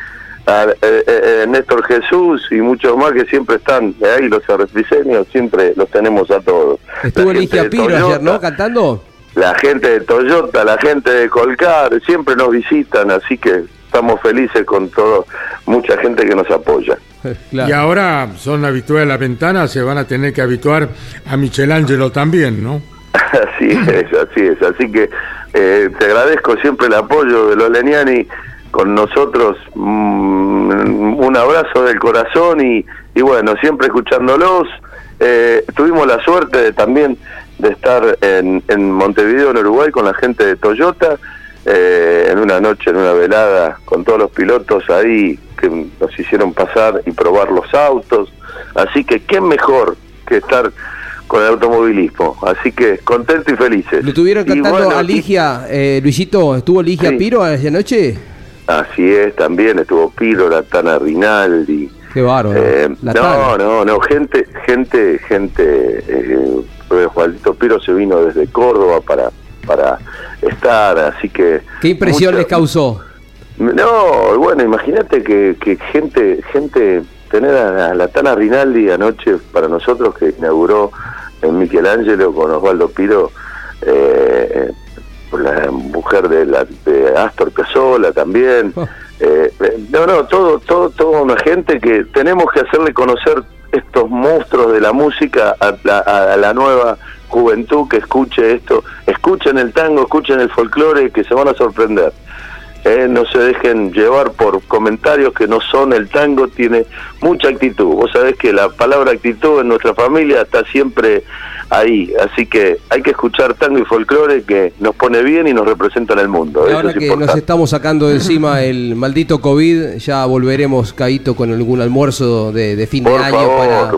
Speaker 7: a, eh, eh, eh, Néstor Jesús y muchos más que siempre están ahí, los arrepiseños, siempre los tenemos a todos.
Speaker 3: Estuvo Ligia Piro
Speaker 7: Toyota,
Speaker 3: ayer, ¿no? Cantando.
Speaker 7: La gente de Toyota, la gente de Colcar, siempre nos visitan, así que estamos felices con todo, mucha gente que nos apoya. [LAUGHS]
Speaker 2: Y ahora son habituales a la ventana, se van a tener que habituar a Michelangelo también, ¿no? [LAUGHS]
Speaker 7: Así es, así es. Así que eh, te agradezco siempre el apoyo de los Leniani con nosotros. mm, un abrazo del corazón y, y bueno, siempre escuchándolos. Eh, tuvimos la suerte de, también de estar en, en Montevideo, en Uruguay, con la gente de Toyota, eh, en una noche, en una velada, con todos los pilotos ahí que nos hicieron pasar y probar los autos. Así que, ¿qué mejor que estar con el automovilismo? Así que, contento y felices.
Speaker 3: Lo tuvieron cantando
Speaker 7: bueno,
Speaker 3: a Ligia, eh, Luisito, ¿estuvo Ligia
Speaker 7: Sí.
Speaker 3: Piro anoche?
Speaker 7: Así es, también estuvo Piro, la Tana Rinaldi.
Speaker 3: Qué bárbaro.
Speaker 7: Eh, no, no, no, gente, gente, gente. Eh, Juanito Piro se vino desde Córdoba para para estar, así que.
Speaker 3: ¿Qué impresión
Speaker 7: mucha-
Speaker 3: les causó?
Speaker 7: No, bueno, imagínate que, que gente, gente, tener a, la Tana Rinaldi anoche para nosotros que inauguró en Michelangelo con Osvaldo Piro, eh, la mujer de, la, de Astor Piazzolla también.
Speaker 3: Oh.
Speaker 7: Eh, eh, no, no, todo, todo, toda una gente que tenemos que hacerle conocer estos monstruos de la música a la, a la nueva juventud que escuche esto, escuchen el tango, escuchen el folclore, que se van a sorprender. Eh, no se dejen llevar por comentarios que no son el tango, tiene mucha actitud. Vos sabés que la palabra actitud en nuestra familia está siempre ahí, así que hay que escuchar tango y folclore que nos pone bien y nos representa en el mundo. Eso
Speaker 3: Ahora
Speaker 7: es
Speaker 3: que nos estamos sacando de encima el maldito COVID, ya volveremos, Caíto, con algún almuerzo de, de fin de año
Speaker 7: favor,
Speaker 3: para...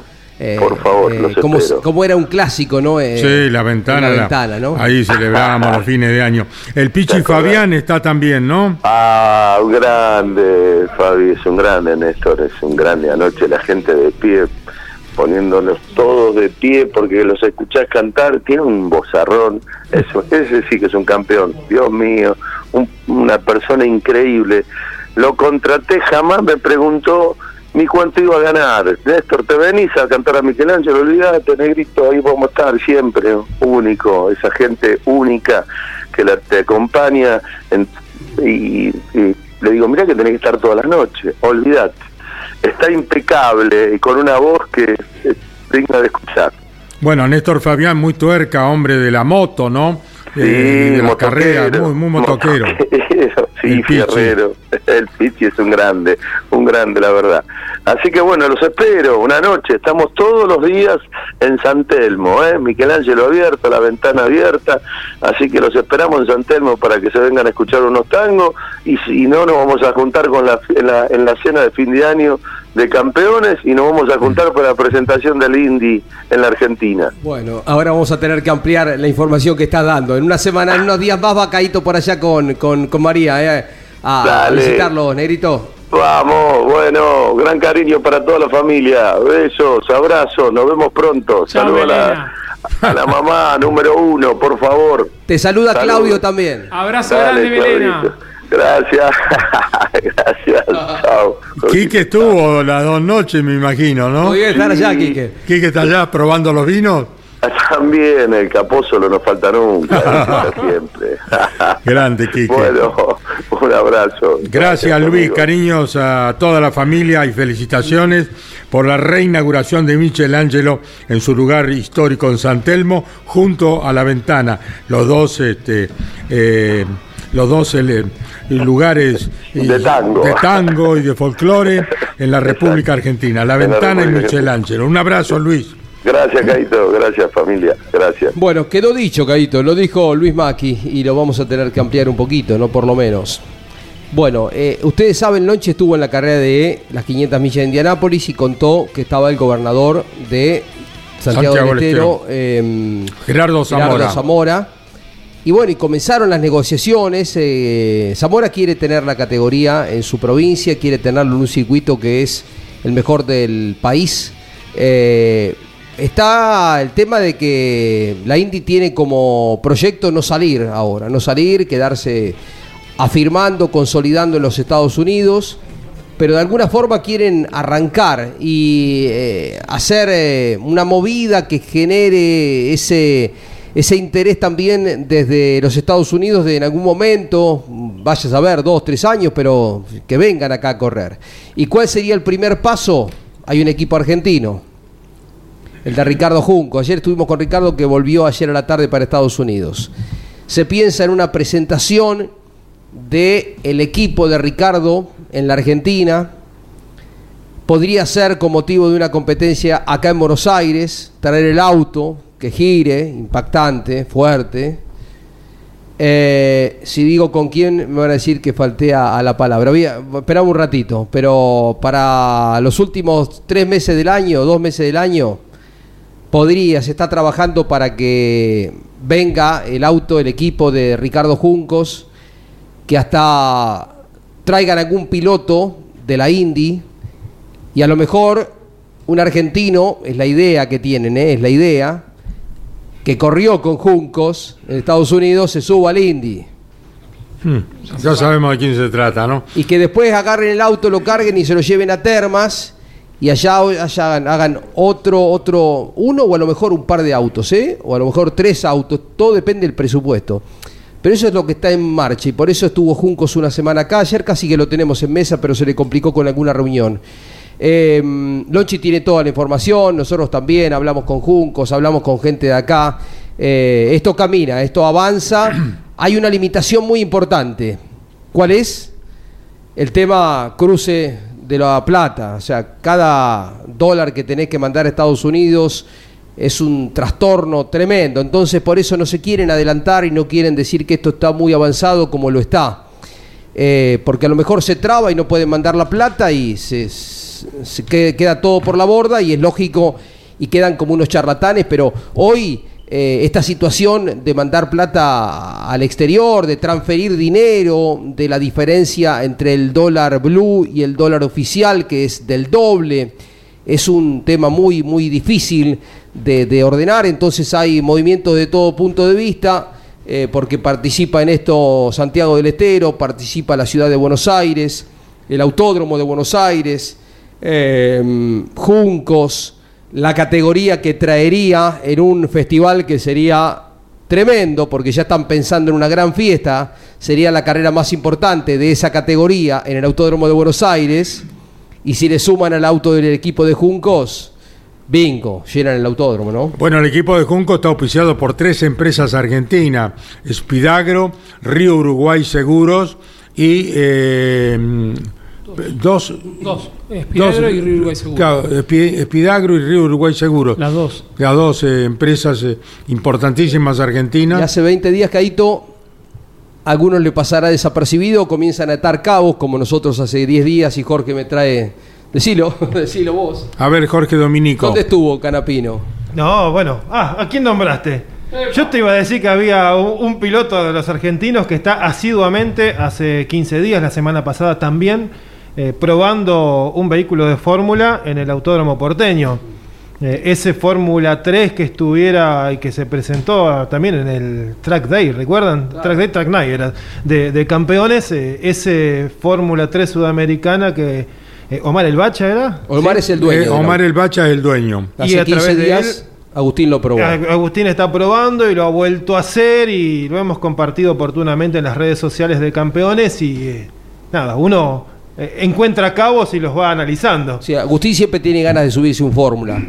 Speaker 3: eh,
Speaker 7: por favor, los
Speaker 3: como, como era un clásico, ¿no? Eh,
Speaker 2: sí, la ventana.
Speaker 3: La
Speaker 2: la-
Speaker 3: ventana, ¿no?
Speaker 2: Ahí celebramos los [LAUGHS] fines de año. El Pichi. Fabián está también, ¿no?
Speaker 7: Ah, un grande, Fabi, es un grande, Néstor, es un grande. Anoche la gente de pie poniéndonos todos de pie porque los escuchás cantar, tiene un bozarrón, eso, ese sí que es un campeón, Dios mío, un- una persona increíble. Lo contraté, jamás me preguntó ni cuánto iba a ganar. Néstor, te venís a cantar a Michelangelo, olvídate, negrito, ahí vamos a estar siempre, único, esa gente única que la, te acompaña y le digo, mira que tenés que estar todas las noches, olvídate. Está impecable y con una voz que es digna de escuchar.
Speaker 2: Bueno, Néstor Fabián, muy tuerca, hombre de la moto, ¿no?
Speaker 7: Sí,
Speaker 2: Eh, de las
Speaker 7: motoquero,
Speaker 2: muy, muy [LAUGHS] motoquero.
Speaker 7: motoquero, sí,
Speaker 2: El Pichi.
Speaker 7: Fierrero. El Pichi es un grande, un grande, la verdad. Así que bueno, los espero una noche. Estamos todos los días en San Telmo, ¿eh? Michelangelo abierto, la ventana abierta. Así que los esperamos en San Telmo para que se vengan a escuchar unos tangos. Y si no, nos vamos a juntar con la, en, la, en la cena de fin de año de campeones y nos vamos a juntar para la presentación del Indy en la Argentina.
Speaker 3: Bueno, ahora vamos a tener que ampliar la información que estás dando. En una semana, en unos días más va Caíto por allá con, con, con María, ¿eh? A
Speaker 7: Dale.
Speaker 3: visitarlo, Negrito.
Speaker 7: Vamos, bueno, gran cariño para toda la familia. Besos, abrazos, nos vemos pronto. Saludos a la, a la mamá número uno, por favor.
Speaker 3: Te saluda
Speaker 7: Salud.
Speaker 3: Claudio también.
Speaker 4: Abrazo
Speaker 7: Dale,
Speaker 4: grande, Melena.
Speaker 7: Gracias, [LAUGHS] gracias, chao.
Speaker 2: Quique estuvo las dos noches, me imagino, ¿no?
Speaker 3: Muy bien estar allá, Quique.
Speaker 2: Quique está allá probando los vinos.
Speaker 7: También el capó no nos falta nunca, [LAUGHS] siempre. [LAUGHS]
Speaker 2: Grande, Quique.
Speaker 7: Bueno, un abrazo.
Speaker 2: Gracias Luis,
Speaker 7: amigo.
Speaker 2: cariños a toda la familia y felicitaciones por la reinauguración de Michelangelo en su lugar histórico en San Telmo, junto a la ventana. Los dos, este, eh, los dos lugares y-
Speaker 7: De tango.
Speaker 2: de tango y de folclore en la República Argentina. La
Speaker 7: En la
Speaker 2: ventana y Michelangelo. Un abrazo, Luis.
Speaker 7: Gracias, Caito, gracias, familia, gracias.
Speaker 3: Bueno, quedó dicho, Caíto, lo dijo Luis Maki y lo vamos a tener que ampliar un poquito, ¿no? Por lo menos. Bueno, eh, ustedes saben, Lonche estuvo en la carrera de las 500 millas de Indianápolis y contó que estaba el gobernador de Santiago,
Speaker 2: Santiago
Speaker 3: del
Speaker 2: del
Speaker 3: Estero, eh,
Speaker 2: Gerardo Zamora.
Speaker 3: Gerardo Zamora. Y bueno, y comenzaron las negociaciones. eh, Zamora quiere tener la categoría en su provincia, quiere tenerlo en un circuito que es el mejor del país. Eh, está el tema de que la Indy tiene como proyecto no salir ahora, no salir, quedarse afirmando, consolidando en los Estados Unidos pero de alguna forma quieren arrancar y eh, hacer una movida que genere ese, ese interés también desde los Estados Unidos de en algún momento, vayas a ver, dos, tres años, pero que vengan acá a correr. ¿Y cuál sería el primer paso? Hay un equipo argentino, el de Ricardo Junco. Ayer estuvimos con Ricardo que volvió ayer a la tarde para Estados Unidos. Se piensa en una presentación de el equipo de Ricardo en la Argentina. Podría ser con motivo de una competencia acá en Buenos Aires, traer el auto que gire, impactante, fuerte. Eh, si digo con quién, me van a decir que falté a, la palabra. Voy a- esperamos un ratito, pero para los últimos tres meses del año, dos meses del año, podría, se está trabajando para que venga el auto, el equipo de Ricardo Juncos, que hasta traigan algún piloto de la Indy y a lo mejor un argentino, es la idea que tienen, ¿eh? es la idea, que corrió con Juncos en Estados Unidos, se suba al Indy.
Speaker 2: Hmm, Ya sabemos de quién se trata, ¿no?
Speaker 3: Y que después agarren el auto, lo carguen y se lo lleven a Termas y allá, allá hagan, hagan otro, otro, uno o a lo mejor un par de autos, ¿eh? O a lo mejor tres autos, todo depende del presupuesto. Pero eso es lo que está en marcha y por eso estuvo Juncos una semana acá. Ayer casi que lo tenemos en mesa, pero se le complicó con alguna reunión. Eh, Lonchi tiene toda la información, nosotros también hablamos con Juncos, hablamos con gente de acá. Eh, esto camina, esto avanza. [CLEARS THROAT] Hay una limitación muy importante. ¿Cuál es? El tema cruce de la plata. O sea, cada dólar que tenés que mandar a Estados Unidos es un trastorno tremendo. Entonces, por eso no se quieren adelantar y no quieren decir que esto está muy avanzado como lo está. Eh, porque a lo mejor se traba y no pueden mandar la plata y se, se que- queda todo por la borda y es lógico y quedan como unos charlatanes, pero hoy eh, esta situación de mandar plata al exterior, de transferir dinero, de la diferencia entre el dólar blue y el dólar oficial, que es del doble, es un tema muy, muy difícil de ordenar, entonces hay movimientos de todo punto de vista, eh, porque participa en esto Santiago del Estero, participa la ciudad de Buenos Aires, el Autódromo de Buenos Aires, eh, Juncos, la categoría que traería en un festival que sería tremendo, porque ya están pensando en una gran fiesta, sería la carrera más importante de esa categoría en el Autódromo de Buenos Aires, y si le suman al auto del equipo de Juncos, bingo, llenan el autódromo, ¿no?
Speaker 2: Bueno, el equipo de Junco está auspiciado por tres empresas argentinas, Espidagro, Río Uruguay Seguros y eh, dos...
Speaker 4: Dos. Espidagro
Speaker 2: dos-
Speaker 4: y Río Uruguay Seguro.
Speaker 2: Claro, Espi- Espidagro y Río Uruguay Seguros.
Speaker 4: Las dos.
Speaker 2: Las dos eh, empresas eh, importantísimas
Speaker 3: Y
Speaker 2: argentinas.
Speaker 3: hace 20 días, Caito, a algunos le pasará desapercibido, comienzan a atar cabos, como nosotros hace 10 días, y Jorge me trae. Decilo, [LAUGHS] decilo vos.
Speaker 2: A ver, Jorge Dominico.
Speaker 3: ¿Dónde estuvo Canapino?
Speaker 6: No, bueno. Ah, ¿a quién nombraste? Yo te iba a decir que había un, un piloto de los argentinos que está asiduamente, hace 15 días, la semana pasada también, eh, probando un vehículo de fórmula en el Autódromo Porteño. Eh, ese Fórmula 3 que estuviera y que se presentó ah, también en el Track Day, ¿recuerdan? Track Day, Track Night, era de, de campeones. eh, ese Fórmula 3 sudamericana que eh, Omar El Bacha era.
Speaker 3: Omar es el dueño.
Speaker 2: Eh, Omar el Bacha es el dueño.
Speaker 6: y
Speaker 3: Hace
Speaker 6: a
Speaker 3: 15
Speaker 6: través de
Speaker 3: días, Agustín lo probó.
Speaker 6: Ag- Agustín está probando y lo ha vuelto a hacer y lo hemos compartido oportunamente en las redes sociales de campeones y eh, nada, uno eh, encuentra cabos y los va analizando.
Speaker 3: Sea, Agustín siempre tiene ganas de subirse un fórmula.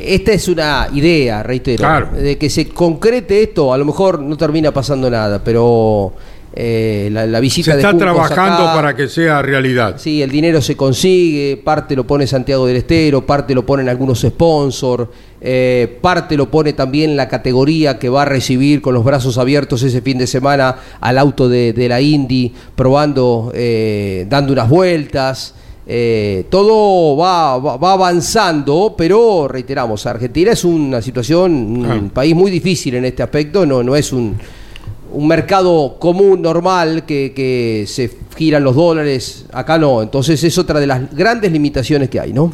Speaker 3: Esta es una idea, reitero,
Speaker 2: Claro.
Speaker 3: de que se concrete esto. A lo mejor no termina pasando nada, pero eh, la, la visita
Speaker 2: Se está trabajando
Speaker 3: acá-
Speaker 2: para que sea realidad.
Speaker 3: Sí, el dinero se consigue, parte lo pone Santiago del Estero, parte lo ponen algunos sponsors, eh, parte lo pone también la categoría que va a recibir con los brazos abiertos ese fin de semana al auto de, de la Indy, probando, eh, dando unas vueltas. Eh, todo va, va- va avanzando, pero reiteramos, Argentina es una situación, un
Speaker 2: Ah.
Speaker 3: país muy difícil en este aspecto, no, no es un, un mercado común, normal, que, que se giran los dólares, acá no. Entonces es otra de las grandes limitaciones que hay, ¿no?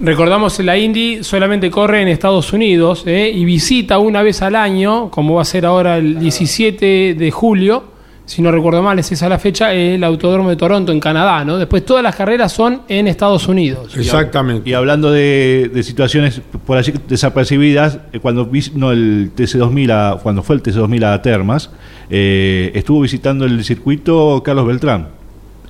Speaker 4: Recordamos, la Indy solamente corre en Estados Unidos ¿eh? y visita una vez al año, como va a ser ahora el 17 de julio, si no recuerdo mal, es esa la fecha, el Autódromo de Toronto en Canadá, ¿no? Después todas las carreras son en Estados Unidos.
Speaker 2: Exactamente.
Speaker 8: Y hablando de, de situaciones por allí desapercibidas, eh, cuando vino el TC2000, a, cuando fue el TC2000 a Termas, eh, estuvo visitando el circuito Carlos Beltrán,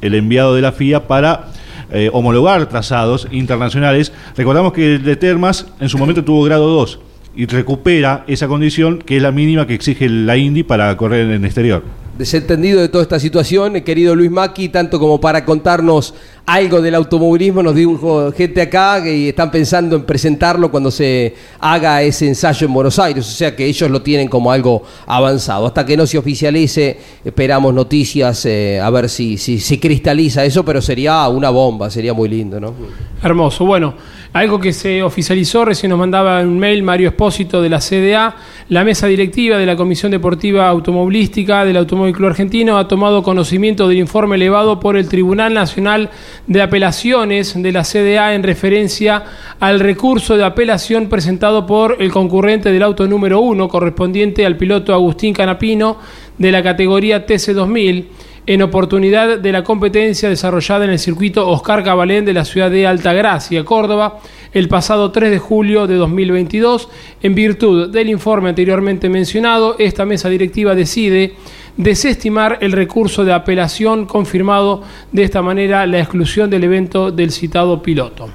Speaker 8: el enviado de la FIA para eh, homologar trazados internacionales. Recordamos que el de Termas en su momento tuvo grado 2 y recupera esa condición que es la mínima que exige la Indy para correr en el exterior.
Speaker 3: Desentendido de toda esta situación, el querido Luis Maki, tanto como para contarnos algo del automovilismo, nos dijo gente acá que están pensando en presentarlo cuando se haga ese ensayo en Buenos Aires, o sea que ellos lo tienen como algo avanzado. Hasta que no se oficialice, esperamos noticias, eh, a ver si, si cristaliza eso, pero sería una bomba, sería muy lindo, ¿no?
Speaker 4: Hermoso. Bueno, algo que se oficializó, recién nos mandaba un mail Mario Espósito de la CDA, la mesa directiva de la Comisión Deportiva Automovilística del Automóvil Club Argentino ha tomado conocimiento del informe elevado por el Tribunal Nacional de Apelaciones de la CDA en referencia al recurso de apelación presentado por el concurrente del auto número uno, correspondiente al piloto Agustín Canapino de la categoría TC2000 en oportunidad de la competencia desarrollada en el circuito Oscar Cabalén de la ciudad de Altagracia, Córdoba, el pasado 3 de julio de 2022. En virtud del informe anteriormente mencionado, esta mesa directiva decide desestimar el recurso de apelación confirmado de esta manera la exclusión del evento del citado piloto.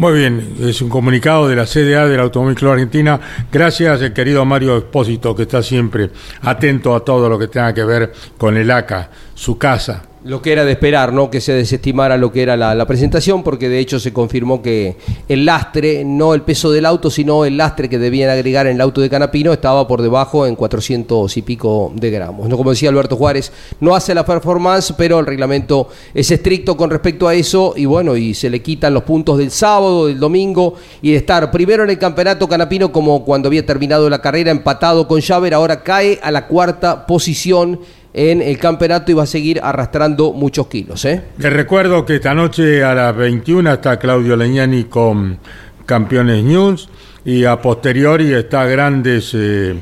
Speaker 2: Muy bien, es un comunicado de la CDA del Automóvil Club Argentina. Gracias, el querido Mario Expósito, que está siempre atento a todo lo que tenga que ver con el ACA, su casa.
Speaker 3: Lo que era de esperar, ¿no? Que se desestimara lo que era la, presentación, porque de hecho se confirmó que el lastre, no el peso del auto, sino el lastre que debían agregar en el auto de Canapino, estaba por debajo en 400 y pico de gramos. ¿no? Como decía Alberto Juárez, no hace la performance, pero el reglamento es estricto con respecto a eso, y bueno, y se le quitan los puntos del sábado, del domingo, y de estar primero en el campeonato Canapino, como cuando había terminado la carrera empatado con Javer, ahora cae a la cuarta posición en el campeonato y va a seguir arrastrando muchos kilos. ¿eh?
Speaker 2: Les recuerdo que esta noche a las 21 está Claudio Leñani con Campeones News y a posteriori está Grandes eh,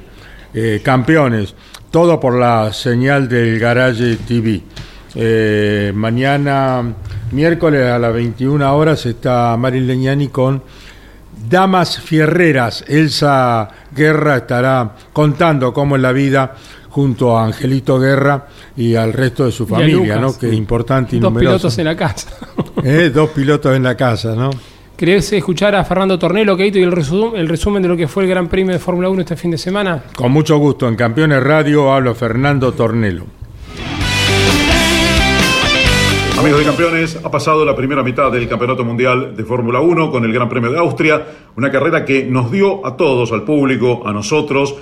Speaker 2: eh, Campeones. Todo por la señal del Garage TV. Eh, mañana, miércoles a las 21 horas, está Marilyn Leñani con Damas Fierreras. Elsa Guerra estará contando cómo es la vida junto a Angelito Guerra y al resto de su familia,
Speaker 4: Lucas.
Speaker 2: ¿no? Que es importante y
Speaker 4: Dos pilotos en la casa. [LAUGHS]
Speaker 2: Eh, Dos pilotos en la casa, ¿no?
Speaker 4: ¿Querés escuchar a Fernando Tornelo, Keito, y el resumen, el resumen de lo que fue el Gran Premio de Fórmula 1 este fin de semana?
Speaker 2: Con mucho gusto. En Campeones Radio habla Fernando Tornelo.
Speaker 9: Amigos de campeones, ha pasado la primera mitad del Campeonato Mundial de Fórmula 1 con el Gran Premio de Austria, una carrera que nos dio a todos, al público, a nosotros,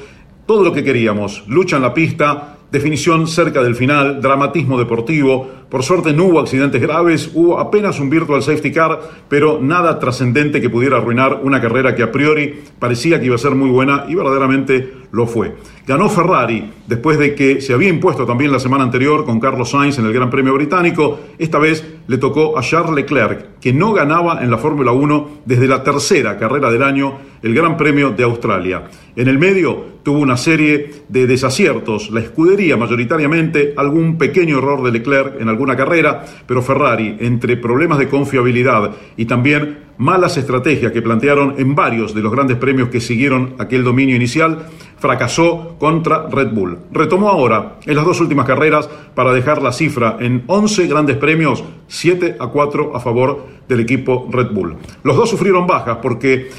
Speaker 9: todo lo que queríamos. Lucha en la pista, definición cerca del final, dramatismo deportivo. Por suerte no hubo accidentes graves, hubo apenas un virtual safety car, pero nada trascendente que pudiera arruinar una carrera que a priori parecía que iba a ser muy buena y verdaderamente lo fue. Ganó Ferrari después de que se había impuesto también la semana anterior con Carlos Sainz en el Gran Premio Británico. Esta vez le tocó a Charles Leclerc, que no ganaba en la Fórmula 1 desde la tercera carrera del año, el Gran Premio de Australia. En el medio tuvo una serie de desaciertos, la escudería mayoritariamente, algún pequeño error de Leclerc en alguna carrera, pero Ferrari, entre problemas de confiabilidad y también malas estrategias que plantearon en varios de los grandes premios que siguieron aquel dominio inicial, fracasó contra Red Bull. Retomó ahora en las dos últimas carreras para dejar la cifra en 11 grandes premios, 7 a 4 a favor del equipo Red Bull. Los dos sufrieron bajas porque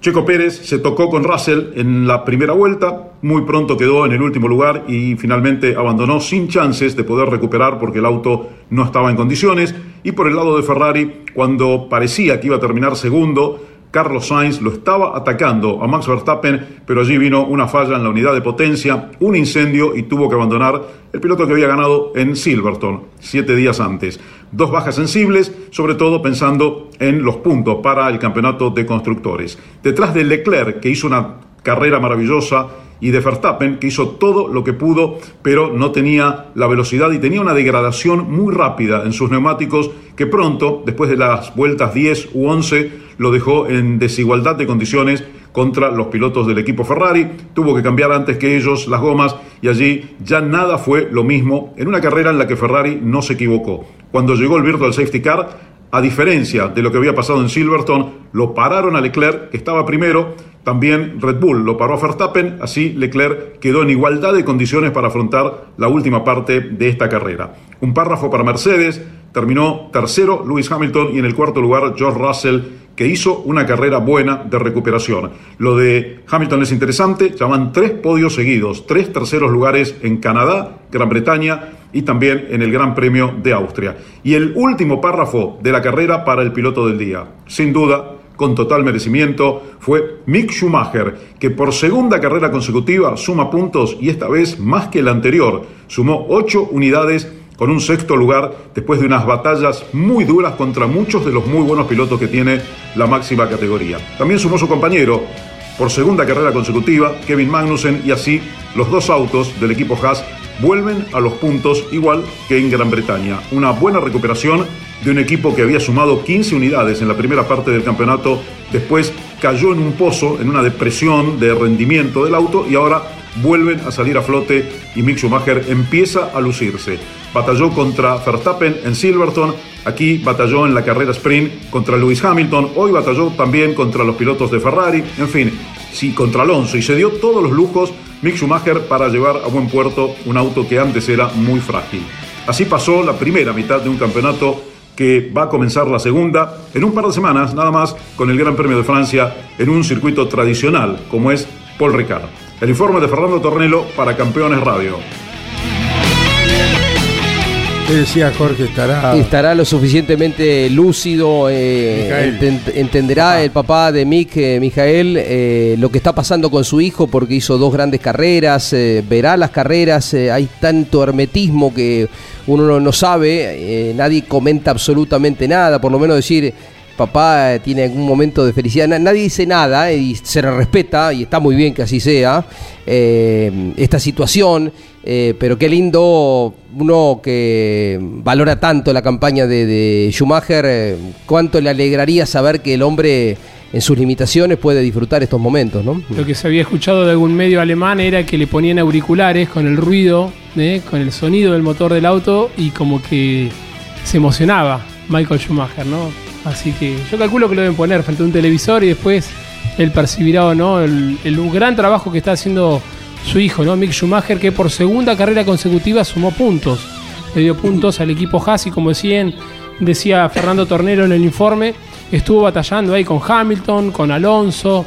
Speaker 9: Checo Pérez se tocó con Russell en la primera vuelta, muy pronto quedó en el último lugar y finalmente abandonó sin chances de poder recuperar porque el auto no estaba en condiciones. Y por el lado de Ferrari, cuando parecía que iba a terminar segundo, Carlos Sainz lo estaba atacando a Max Verstappen, pero allí vino una falla en la unidad de potencia, un incendio y tuvo que abandonar el piloto que había ganado en Silverstone siete días antes. Dos bajas sensibles, sobre todo pensando en los puntos para el campeonato de constructores. Detrás de Leclerc, que hizo una carrera maravillosa, y de Verstappen, que hizo todo lo que pudo, pero no tenía la velocidad y tenía una degradación muy rápida en sus neumáticos, que pronto, después de las vueltas 10 u 11, lo dejó en desigualdad de condiciones contra los pilotos del equipo Ferrari, tuvo que cambiar antes que ellos las gomas y allí ya nada fue lo mismo en una carrera en la que Ferrari no se equivocó. Cuando llegó el Virtual Safety Car, a diferencia de lo que había pasado en Silverstone, lo pararon a Leclerc, que estaba primero, también Red Bull lo paró a Verstappen, así Leclerc quedó en igualdad de condiciones para afrontar la última parte de esta carrera. Un párrafo para Mercedes, terminó tercero Lewis Hamilton y en el cuarto lugar George Russell, que hizo una carrera buena de recuperación. Lo de Hamilton es interesante, llaman tres podios seguidos, tres terceros lugares en Canadá, Gran Bretaña y también en el Gran Premio de Austria. Y el último párrafo de la carrera para el piloto del día, sin duda, con total merecimiento, fue Mick Schumacher, que por segunda carrera consecutiva suma puntos y esta vez más que la anterior, sumó ocho unidades con un sexto lugar después de unas batallas muy duras contra muchos de los muy buenos pilotos que tiene la máxima categoría. También sumó su compañero por segunda carrera consecutiva, Kevin Magnussen, y así los dos autos del equipo Haas vuelven a los puntos igual que en Gran Bretaña. Una buena recuperación de un equipo que había sumado 15 unidades en la primera parte del campeonato, después cayó en un pozo, en una depresión de rendimiento del auto y ahora vuelven a salir a flote y Mick Schumacher empieza a lucirse. Batalló contra Verstappen en Silverstone, aquí batalló en la carrera sprint contra Lewis Hamilton, hoy batalló también contra los pilotos de Ferrari, en fin, sí, contra Alonso y se dio todos los lujos Mick Schumacher para llevar a buen puerto un auto que antes era muy frágil. Así pasó la primera mitad de un campeonato que va a comenzar la segunda en un par de semanas, nada más, con el Gran Premio de Francia en un circuito tradicional como es Paul Ricard. El informe de Fernando Tornelo para Campeones Radio.
Speaker 2: ¿Qué decía Jorge? Estará.
Speaker 3: Estará lo suficientemente lúcido, eh, entenderá el papá de Mick, eh, Mijael, eh, lo que está pasando con su hijo porque hizo dos grandes carreras, eh, verá las carreras, eh, hay tanto hermetismo que uno no, no sabe, eh, nadie comenta absolutamente nada, por lo menos decir, papá tiene algún momento de felicidad. Na- nadie dice nada eh, y se le respeta y está muy bien que así sea eh, esta situación. eh, pero qué lindo uno que valora tanto la campaña de, de Schumacher, cuánto le alegraría saber que el hombre en sus limitaciones puede disfrutar estos momentos, ¿no?
Speaker 4: Lo que se había escuchado de algún medio alemán era que le ponían auriculares con el ruido, ¿eh? con el sonido del motor del auto y como que se emocionaba Michael Schumacher, ¿no? Así que yo calculo que lo deben poner frente a un televisor y después él percibirá o no el, gran trabajo que está haciendo su hijo, ¿no? Mick Schumacher, que por segunda carrera consecutiva sumó puntos. Le dio puntos al equipo Haas y como decían, decía Fernando Tornero en el informe, estuvo batallando ahí con Hamilton, con Alonso,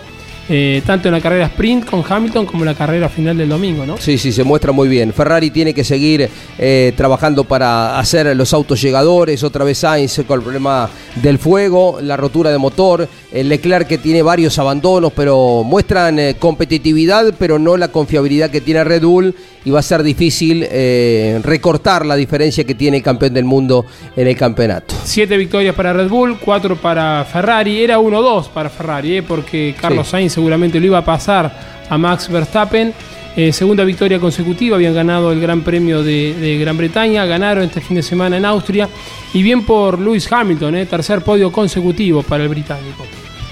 Speaker 4: eh, tanto en la carrera sprint con Hamilton como en la carrera final del domingo, ¿no?
Speaker 3: Sí, sí, se muestra muy bien. Ferrari tiene que seguir eh, trabajando para hacer los autos llegadores. Otra vez Sainz con el problema del fuego, la rotura de motor. El Leclerc que tiene varios abandonos, pero muestran eh, competitividad, pero no la confiabilidad que tiene Red Bull. Y va a ser difícil eh, recortar la diferencia que tiene el campeón del mundo en el campeonato.
Speaker 4: Siete victorias para Red Bull, cuatro para Ferrari. Era 1-2 para Ferrari, ¿eh? porque Carlos
Speaker 3: Sí.
Speaker 4: Sainz seguramente lo iba a pasar a Max Verstappen. Eh, segunda victoria consecutiva, habían ganado el Gran Premio de, de Gran Bretaña, ganaron este fin de semana en Austria. Y bien por Lewis Hamilton, ¿eh? tercer podio consecutivo para el británico.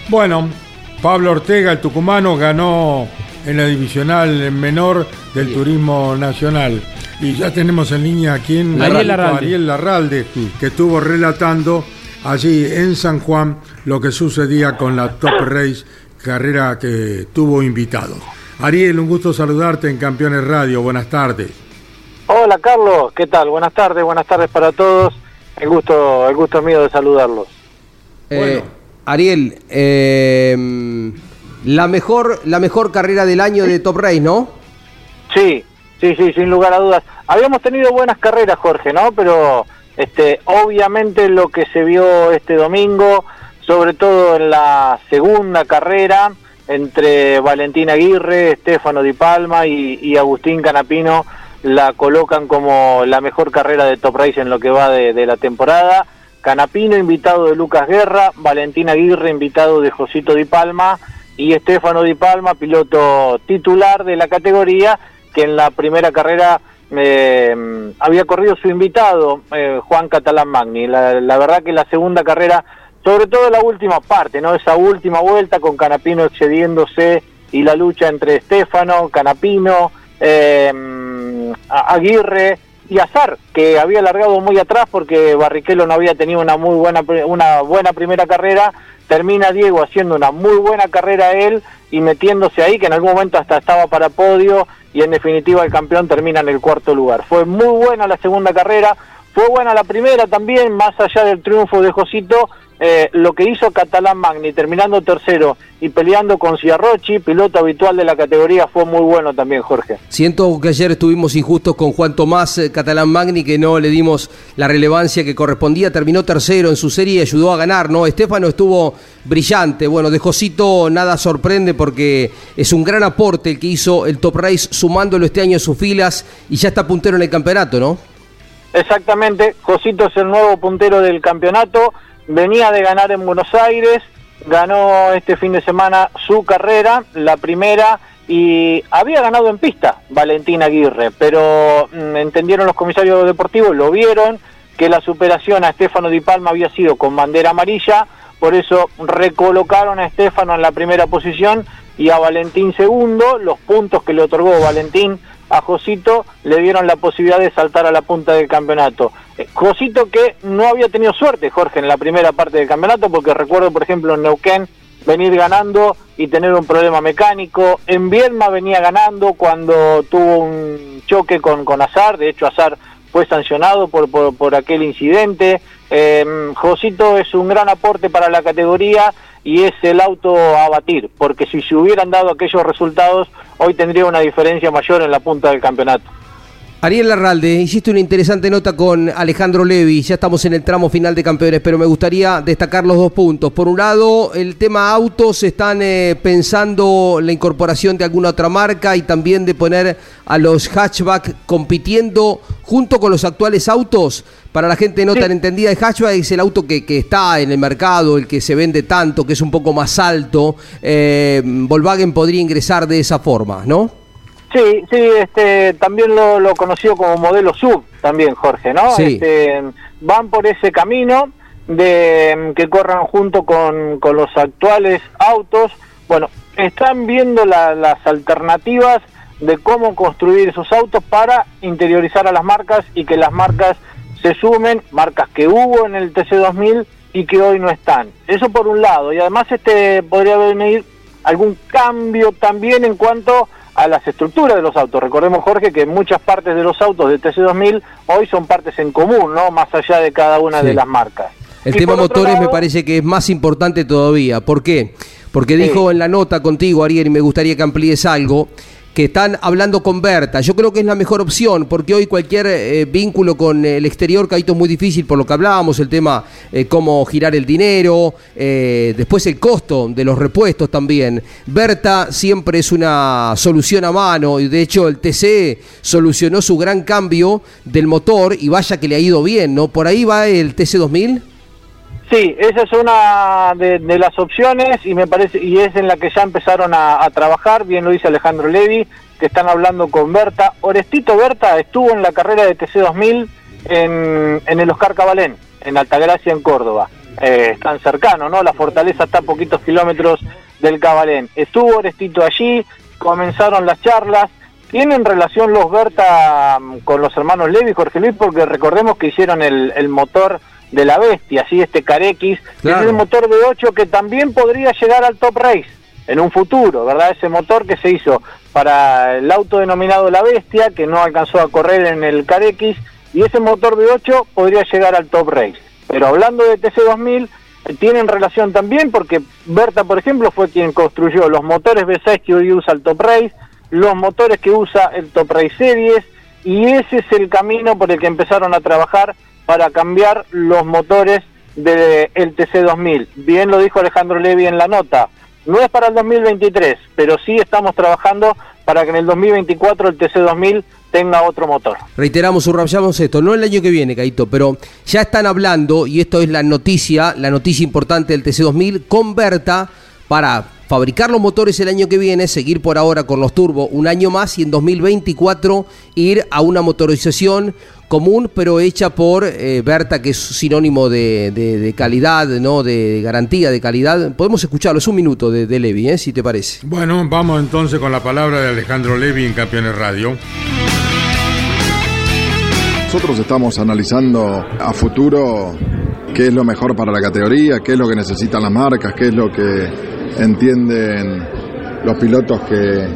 Speaker 2: Bueno, Pablo Ortega, el tucumano, ganó en la divisional menor del Turismo Nacional. Y ya tenemos en línea aquí en
Speaker 4: Ariel Larralde.
Speaker 2: Ariel Larralde, que estuvo relatando allí en San Juan lo que sucedía con la Top Race, carrera que tuvo invitados. Ariel, un gusto saludarte en Campeones Radio. Buenas tardes.
Speaker 10: Hola Carlos, ¿qué tal? Buenas tardes, buenas tardes para todos. El gusto, el gusto mío de saludarlos.
Speaker 3: Eh,
Speaker 2: Bueno.
Speaker 3: Ariel, eh, la, mejor, la mejor carrera del año de Top Race, ¿no?
Speaker 10: Sí, sí, sí, sin lugar a dudas. Habíamos tenido buenas carreras, Jorge, ¿no? Pero este, obviamente lo que se vio este domingo, sobre todo en la segunda carrera, entre Valentín Aguirre, Estefano Di Palma y, Agustín Canapino, la colocan como la mejor carrera de Top Race en lo que va de, de la temporada. Canapino, invitado de Lucas Guerra, Valentín Aguirre, invitado de Josito Di Palma, y Estefano Di Palma, piloto titular de la categoría, que en la primera carrera eh, había corrido su invitado, eh, Juan Catalán Magni. La, la verdad que la segunda carrera, sobre todo la última parte, no esa última vuelta con Canapino excediéndose y la lucha entre Estefano, Canapino, a- Aguirre y Azar, que había largado muy atrás porque Barrichello no había tenido una muy buena una buena primera carrera, termina Diego haciendo una muy buena carrera él y metiéndose ahí, que en algún momento hasta estaba para podio y en definitiva el campeón termina en el cuarto lugar. Fue muy buena la segunda carrera, fue buena la primera también, más allá del triunfo de Josito, eh, lo que hizo Catalán Magni, terminando tercero y peleando con Ciarrochi, piloto habitual de la categoría, fue muy bueno también, Jorge.
Speaker 3: Siento que ayer estuvimos injustos con Juan Tomás eh, Catalán Magni, que no le dimos la relevancia que correspondía. Terminó tercero en su serie y ayudó a ganar, ¿no? Estefano estuvo brillante. Bueno, de Josito nada sorprende porque es un gran aporte el que hizo el Top Race, sumándolo este año a sus filas y ya está puntero en el campeonato, ¿no?
Speaker 10: Exactamente, Josito es el nuevo puntero del campeonato, venía de ganar en Buenos Aires, ganó este fin de semana su carrera, la primera, y había ganado en pista Valentín Aguirre, pero mm, entendieron los comisarios deportivos, lo vieron, que la superación a Estefano Di Palma había sido con bandera amarilla, por eso recolocaron a Estefano en la primera posición y a Valentín segundo, los puntos que le otorgó Valentín a Josito le dieron la posibilidad de saltar a la punta del campeonato. Eh, Josito que no había tenido suerte, Jorge, en la primera parte del campeonato, porque recuerdo, por ejemplo, en Neuquén venir ganando y tener un problema mecánico. En Viedma venía ganando cuando tuvo un choque con, con Azar, de hecho Azar fue sancionado por, por, por aquel incidente. Eh, Josito es un gran aporte para la categoría y es el auto a batir, porque si se hubieran dado aquellos resultados, hoy tendría una diferencia mayor en la punta del campeonato.
Speaker 3: Ariel Larralde, hiciste una interesante nota con Alejandro Levi, ya estamos en el tramo final de campeones, pero me gustaría destacar los dos puntos. Por un lado, el tema autos, están eh, pensando la incorporación de alguna otra marca y también de poner a los hatchback compitiendo junto con los actuales autos. Para la gente no tan entendida, el hatchback es el auto que, que, está en el mercado, el que se vende tanto, que es un poco más alto. Eh, Volkswagen podría ingresar de esa forma, ¿no?
Speaker 10: Sí, sí, este, también lo, lo conoció como modelo sub, también Jorge, ¿no?
Speaker 3: Sí.
Speaker 10: Este, van por ese camino de que corran junto con, con los actuales autos. Bueno, están viendo la- las alternativas de cómo construir esos autos para interiorizar a las marcas y que las marcas se sumen, marcas que hubo en el TC2000 y que hoy no están. Eso por un lado. Y además este podría venir algún cambio también en cuanto a las estructuras de los autos. Recordemos, Jorge, que muchas partes de los autos de TC2000 hoy son partes en común, ¿no? Más allá de cada una
Speaker 3: Sí.
Speaker 10: de las marcas.
Speaker 3: El
Speaker 10: Y
Speaker 3: tema motores me parece que es más importante todavía. ¿Por qué? Porque dijo en la nota contigo, Ariel, y me gustaría que amplíes algo, que están hablando con Berta. Yo creo que es la mejor opción, porque hoy cualquier eh, vínculo con el exterior, Caíto, es muy difícil por lo que hablábamos, el tema eh, cómo girar el dinero, eh, después el costo de los repuestos también. Berta siempre es una solución a mano, y de hecho el TC solucionó su gran cambio del motor, y vaya que le ha ido bien, ¿no? Por ahí va el TC2000.
Speaker 10: Sí, esa es una de, las opciones y me parece y es en la que ya empezaron a, trabajar, bien lo dice Alejandro Levi, que están hablando con Berta. Orestito Berta estuvo en la carrera de TC2000 en, en el Oscar Cabalén, en Altagracia, en Córdoba. Eh, están cercanos, ¿no? La fortaleza está a poquitos kilómetros del Cabalén. Estuvo Orestito allí, comenzaron las charlas. ¿Tienen relación los Berta mm, con los hermanos Levi, Jorge Luis? Porque recordemos que hicieron el, el motor de la bestia, así este Carex,
Speaker 3: Claro.
Speaker 10: es un motor de 8 que también podría llegar al Top Race en un futuro, ¿verdad? Ese motor que se hizo para el auto denominado La Bestia, que no alcanzó a correr en el Carex, y ese motor de 8 podría llegar al Top Race. Pero hablando de TC2000, eh, tienen relación también porque Berta, por ejemplo, fue quien construyó los motores V6 que hoy usa el Top Race, los motores que usa el Top Race Series, y ese es el camino por el que empezaron a trabajar para cambiar los motores del TC2000. Bien lo dijo Alejandro Levi en la nota. No es para el 2023, pero sí estamos trabajando para que en el 2024 el TC2000 tenga otro motor.
Speaker 3: Reiteramos, subrayamos esto, no el año que viene, Caito, pero ya están hablando, y esto es la noticia, la noticia importante del TC2000, con Berta para fabricar los motores el año que viene, seguir por ahora con los turbos un año más y en 2024 ir a una motorización común, pero hecha por eh, Berta, que es sinónimo de, de- de calidad, ¿no? de garantía de calidad. Podemos escucharlo, es un minuto de, de Levi, ¿eh? si te parece.
Speaker 2: Bueno, vamos entonces con la palabra de Alejandro Levi en Campeones Radio.
Speaker 11: Nosotros estamos analizando a futuro qué es lo mejor para la categoría, qué es lo que necesitan las marcas, qué es lo que entienden los pilotos que,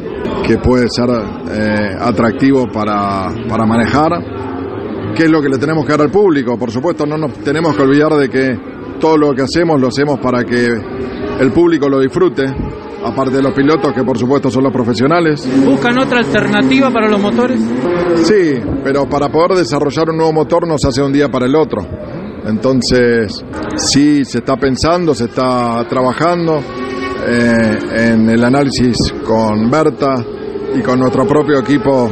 Speaker 11: que puede ser eh, atractivo para, para manejar, qué es lo que le tenemos que dar al público. Por supuesto, no nos tenemos que olvidar de que todo lo que hacemos lo hacemos para que el público lo disfrute, aparte de los pilotos que por supuesto son los profesionales.
Speaker 12: ¿Buscan otra alternativa para los motores?
Speaker 11: Sí, pero para poder desarrollar un nuevo motor no se hace un día para el otro. Entonces, sí se está pensando, se está trabajando eh, en el análisis con Berta y con nuestro propio equipo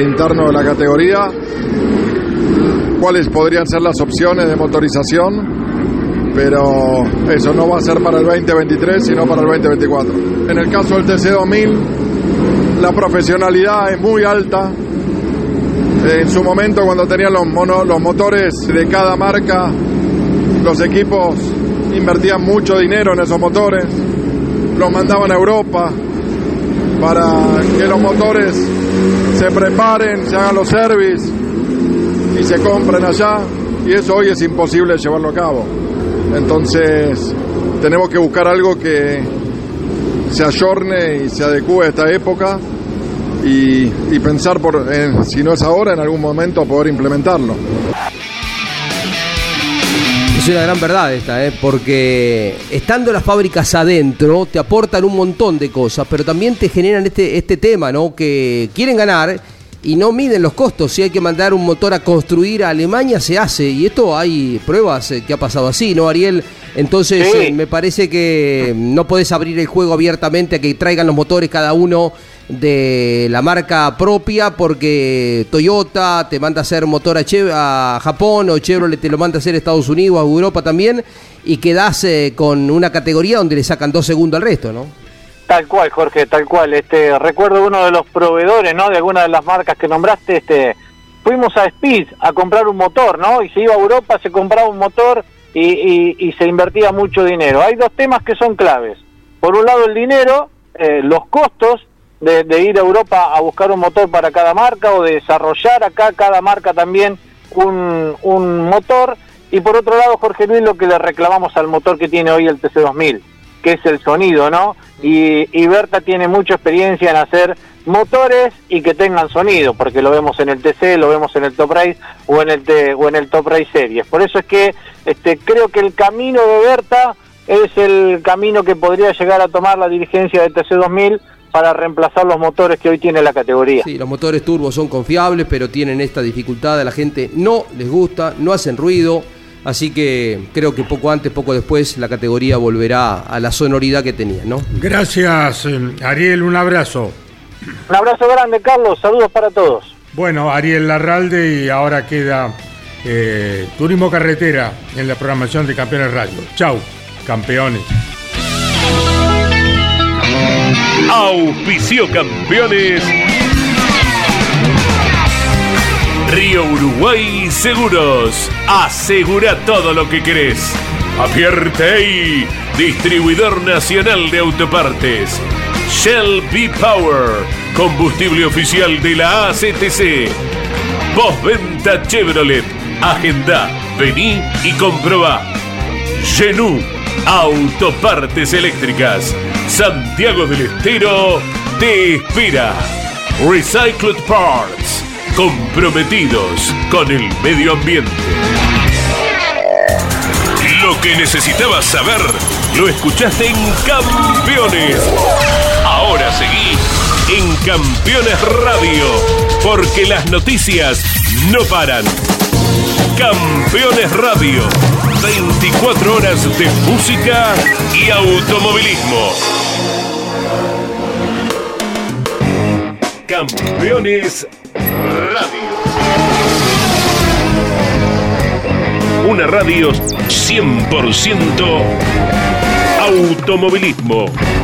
Speaker 11: interno de la categoría, cuáles podrían ser las opciones de motorización, pero eso no va a ser para el 2023, sino para el 2024. En el caso del TC2000, la profesionalidad es muy alta, en su momento cuando tenían los, mono- los motores de cada marca, los equipos invertían mucho dinero en esos motores, los mandaban a Europa para que los motores se preparen, se hagan los service y se compren allá y eso hoy es imposible llevarlo a cabo. Entonces tenemos que buscar algo que se ayorne y se adecue a esta época y, pensar, por, si no es ahora, en algún momento poder implementarlo.
Speaker 3: Es una gran verdad esta, ¿eh? porque estando las fábricas adentro te aportan un montón de cosas, pero también te generan este, este tema, ¿no? Que quieren ganar y no miden los costos. Si hay que mandar un motor a construir a Alemania, se hace. Y esto hay pruebas eh, que ha pasado así, ¿no, Ariel? Entonces
Speaker 10: Sí.
Speaker 3: eh, me parece que no podés abrir el juego abiertamente a que traigan los motores cada uno de la marca propia porque Toyota te manda a hacer motor a, Chev- a Japón o Chevrolet te lo manda a hacer a Estados Unidos, a Europa también y quedás eh, con una categoría donde le sacan dos segundos al resto, ¿no?
Speaker 10: Tal cual, Jorge, tal cual. Este, recuerdo uno de los proveedores, ¿no? De alguna de las marcas que nombraste, este, fuimos a Speed a comprar un motor, ¿no? Y se iba a Europa, se compraba un motor y, y- se invertía mucho dinero. Hay dos temas que son claves. Por un lado el dinero, eh, los costos de, de ir a Europa a buscar un motor para cada marca o de desarrollar acá cada marca también un, un motor. Y por otro lado, Jorge Luis, lo que le reclamamos al motor que tiene hoy el TC2000, que es el sonido, ¿no? Y, Berta tiene mucha experiencia en hacer motores y que tengan sonido, porque lo vemos en el TC, lo vemos en el Top Race o en el T- o en el Top Race Series. Por eso es que este, creo que el camino de Berta es el camino que podría llegar a tomar la dirigencia de TC2000 para reemplazar los motores que hoy tiene la categoría.
Speaker 3: Sí, los motores turbo son confiables, pero tienen esta dificultad, a la gente no les gusta, no hacen ruido, así que creo que poco antes, poco después, la categoría volverá a la sonoridad que tenía, ¿no?
Speaker 2: Gracias, eh, Ariel, un abrazo.
Speaker 10: Un abrazo grande, Carlos, saludos para todos.
Speaker 2: Bueno, Ariel Larralde y ahora queda eh, Turismo Carretera en la programación de Campeones Radio. Chau, campeones.
Speaker 1: Auspicio campeones. Río Uruguay Seguros. Asegura todo lo que querés. Apierte distribuidor nacional de autopartes. Shell B Power, combustible oficial de la ACTC. Postventa Chevrolet. Agenda, vení y comprobá. Genú, autopartes eléctricas. Santiago del Estero te espera. Recycled Parts, comprometidos con el medio ambiente. Lo que necesitabas saber, lo escuchaste en Campeones. Ahora seguí en Campeones Radio, porque las noticias no paran. Campeones Radio, 24 horas de música y automovilismo. Campeones Radio. Una radio 100% automovilismo.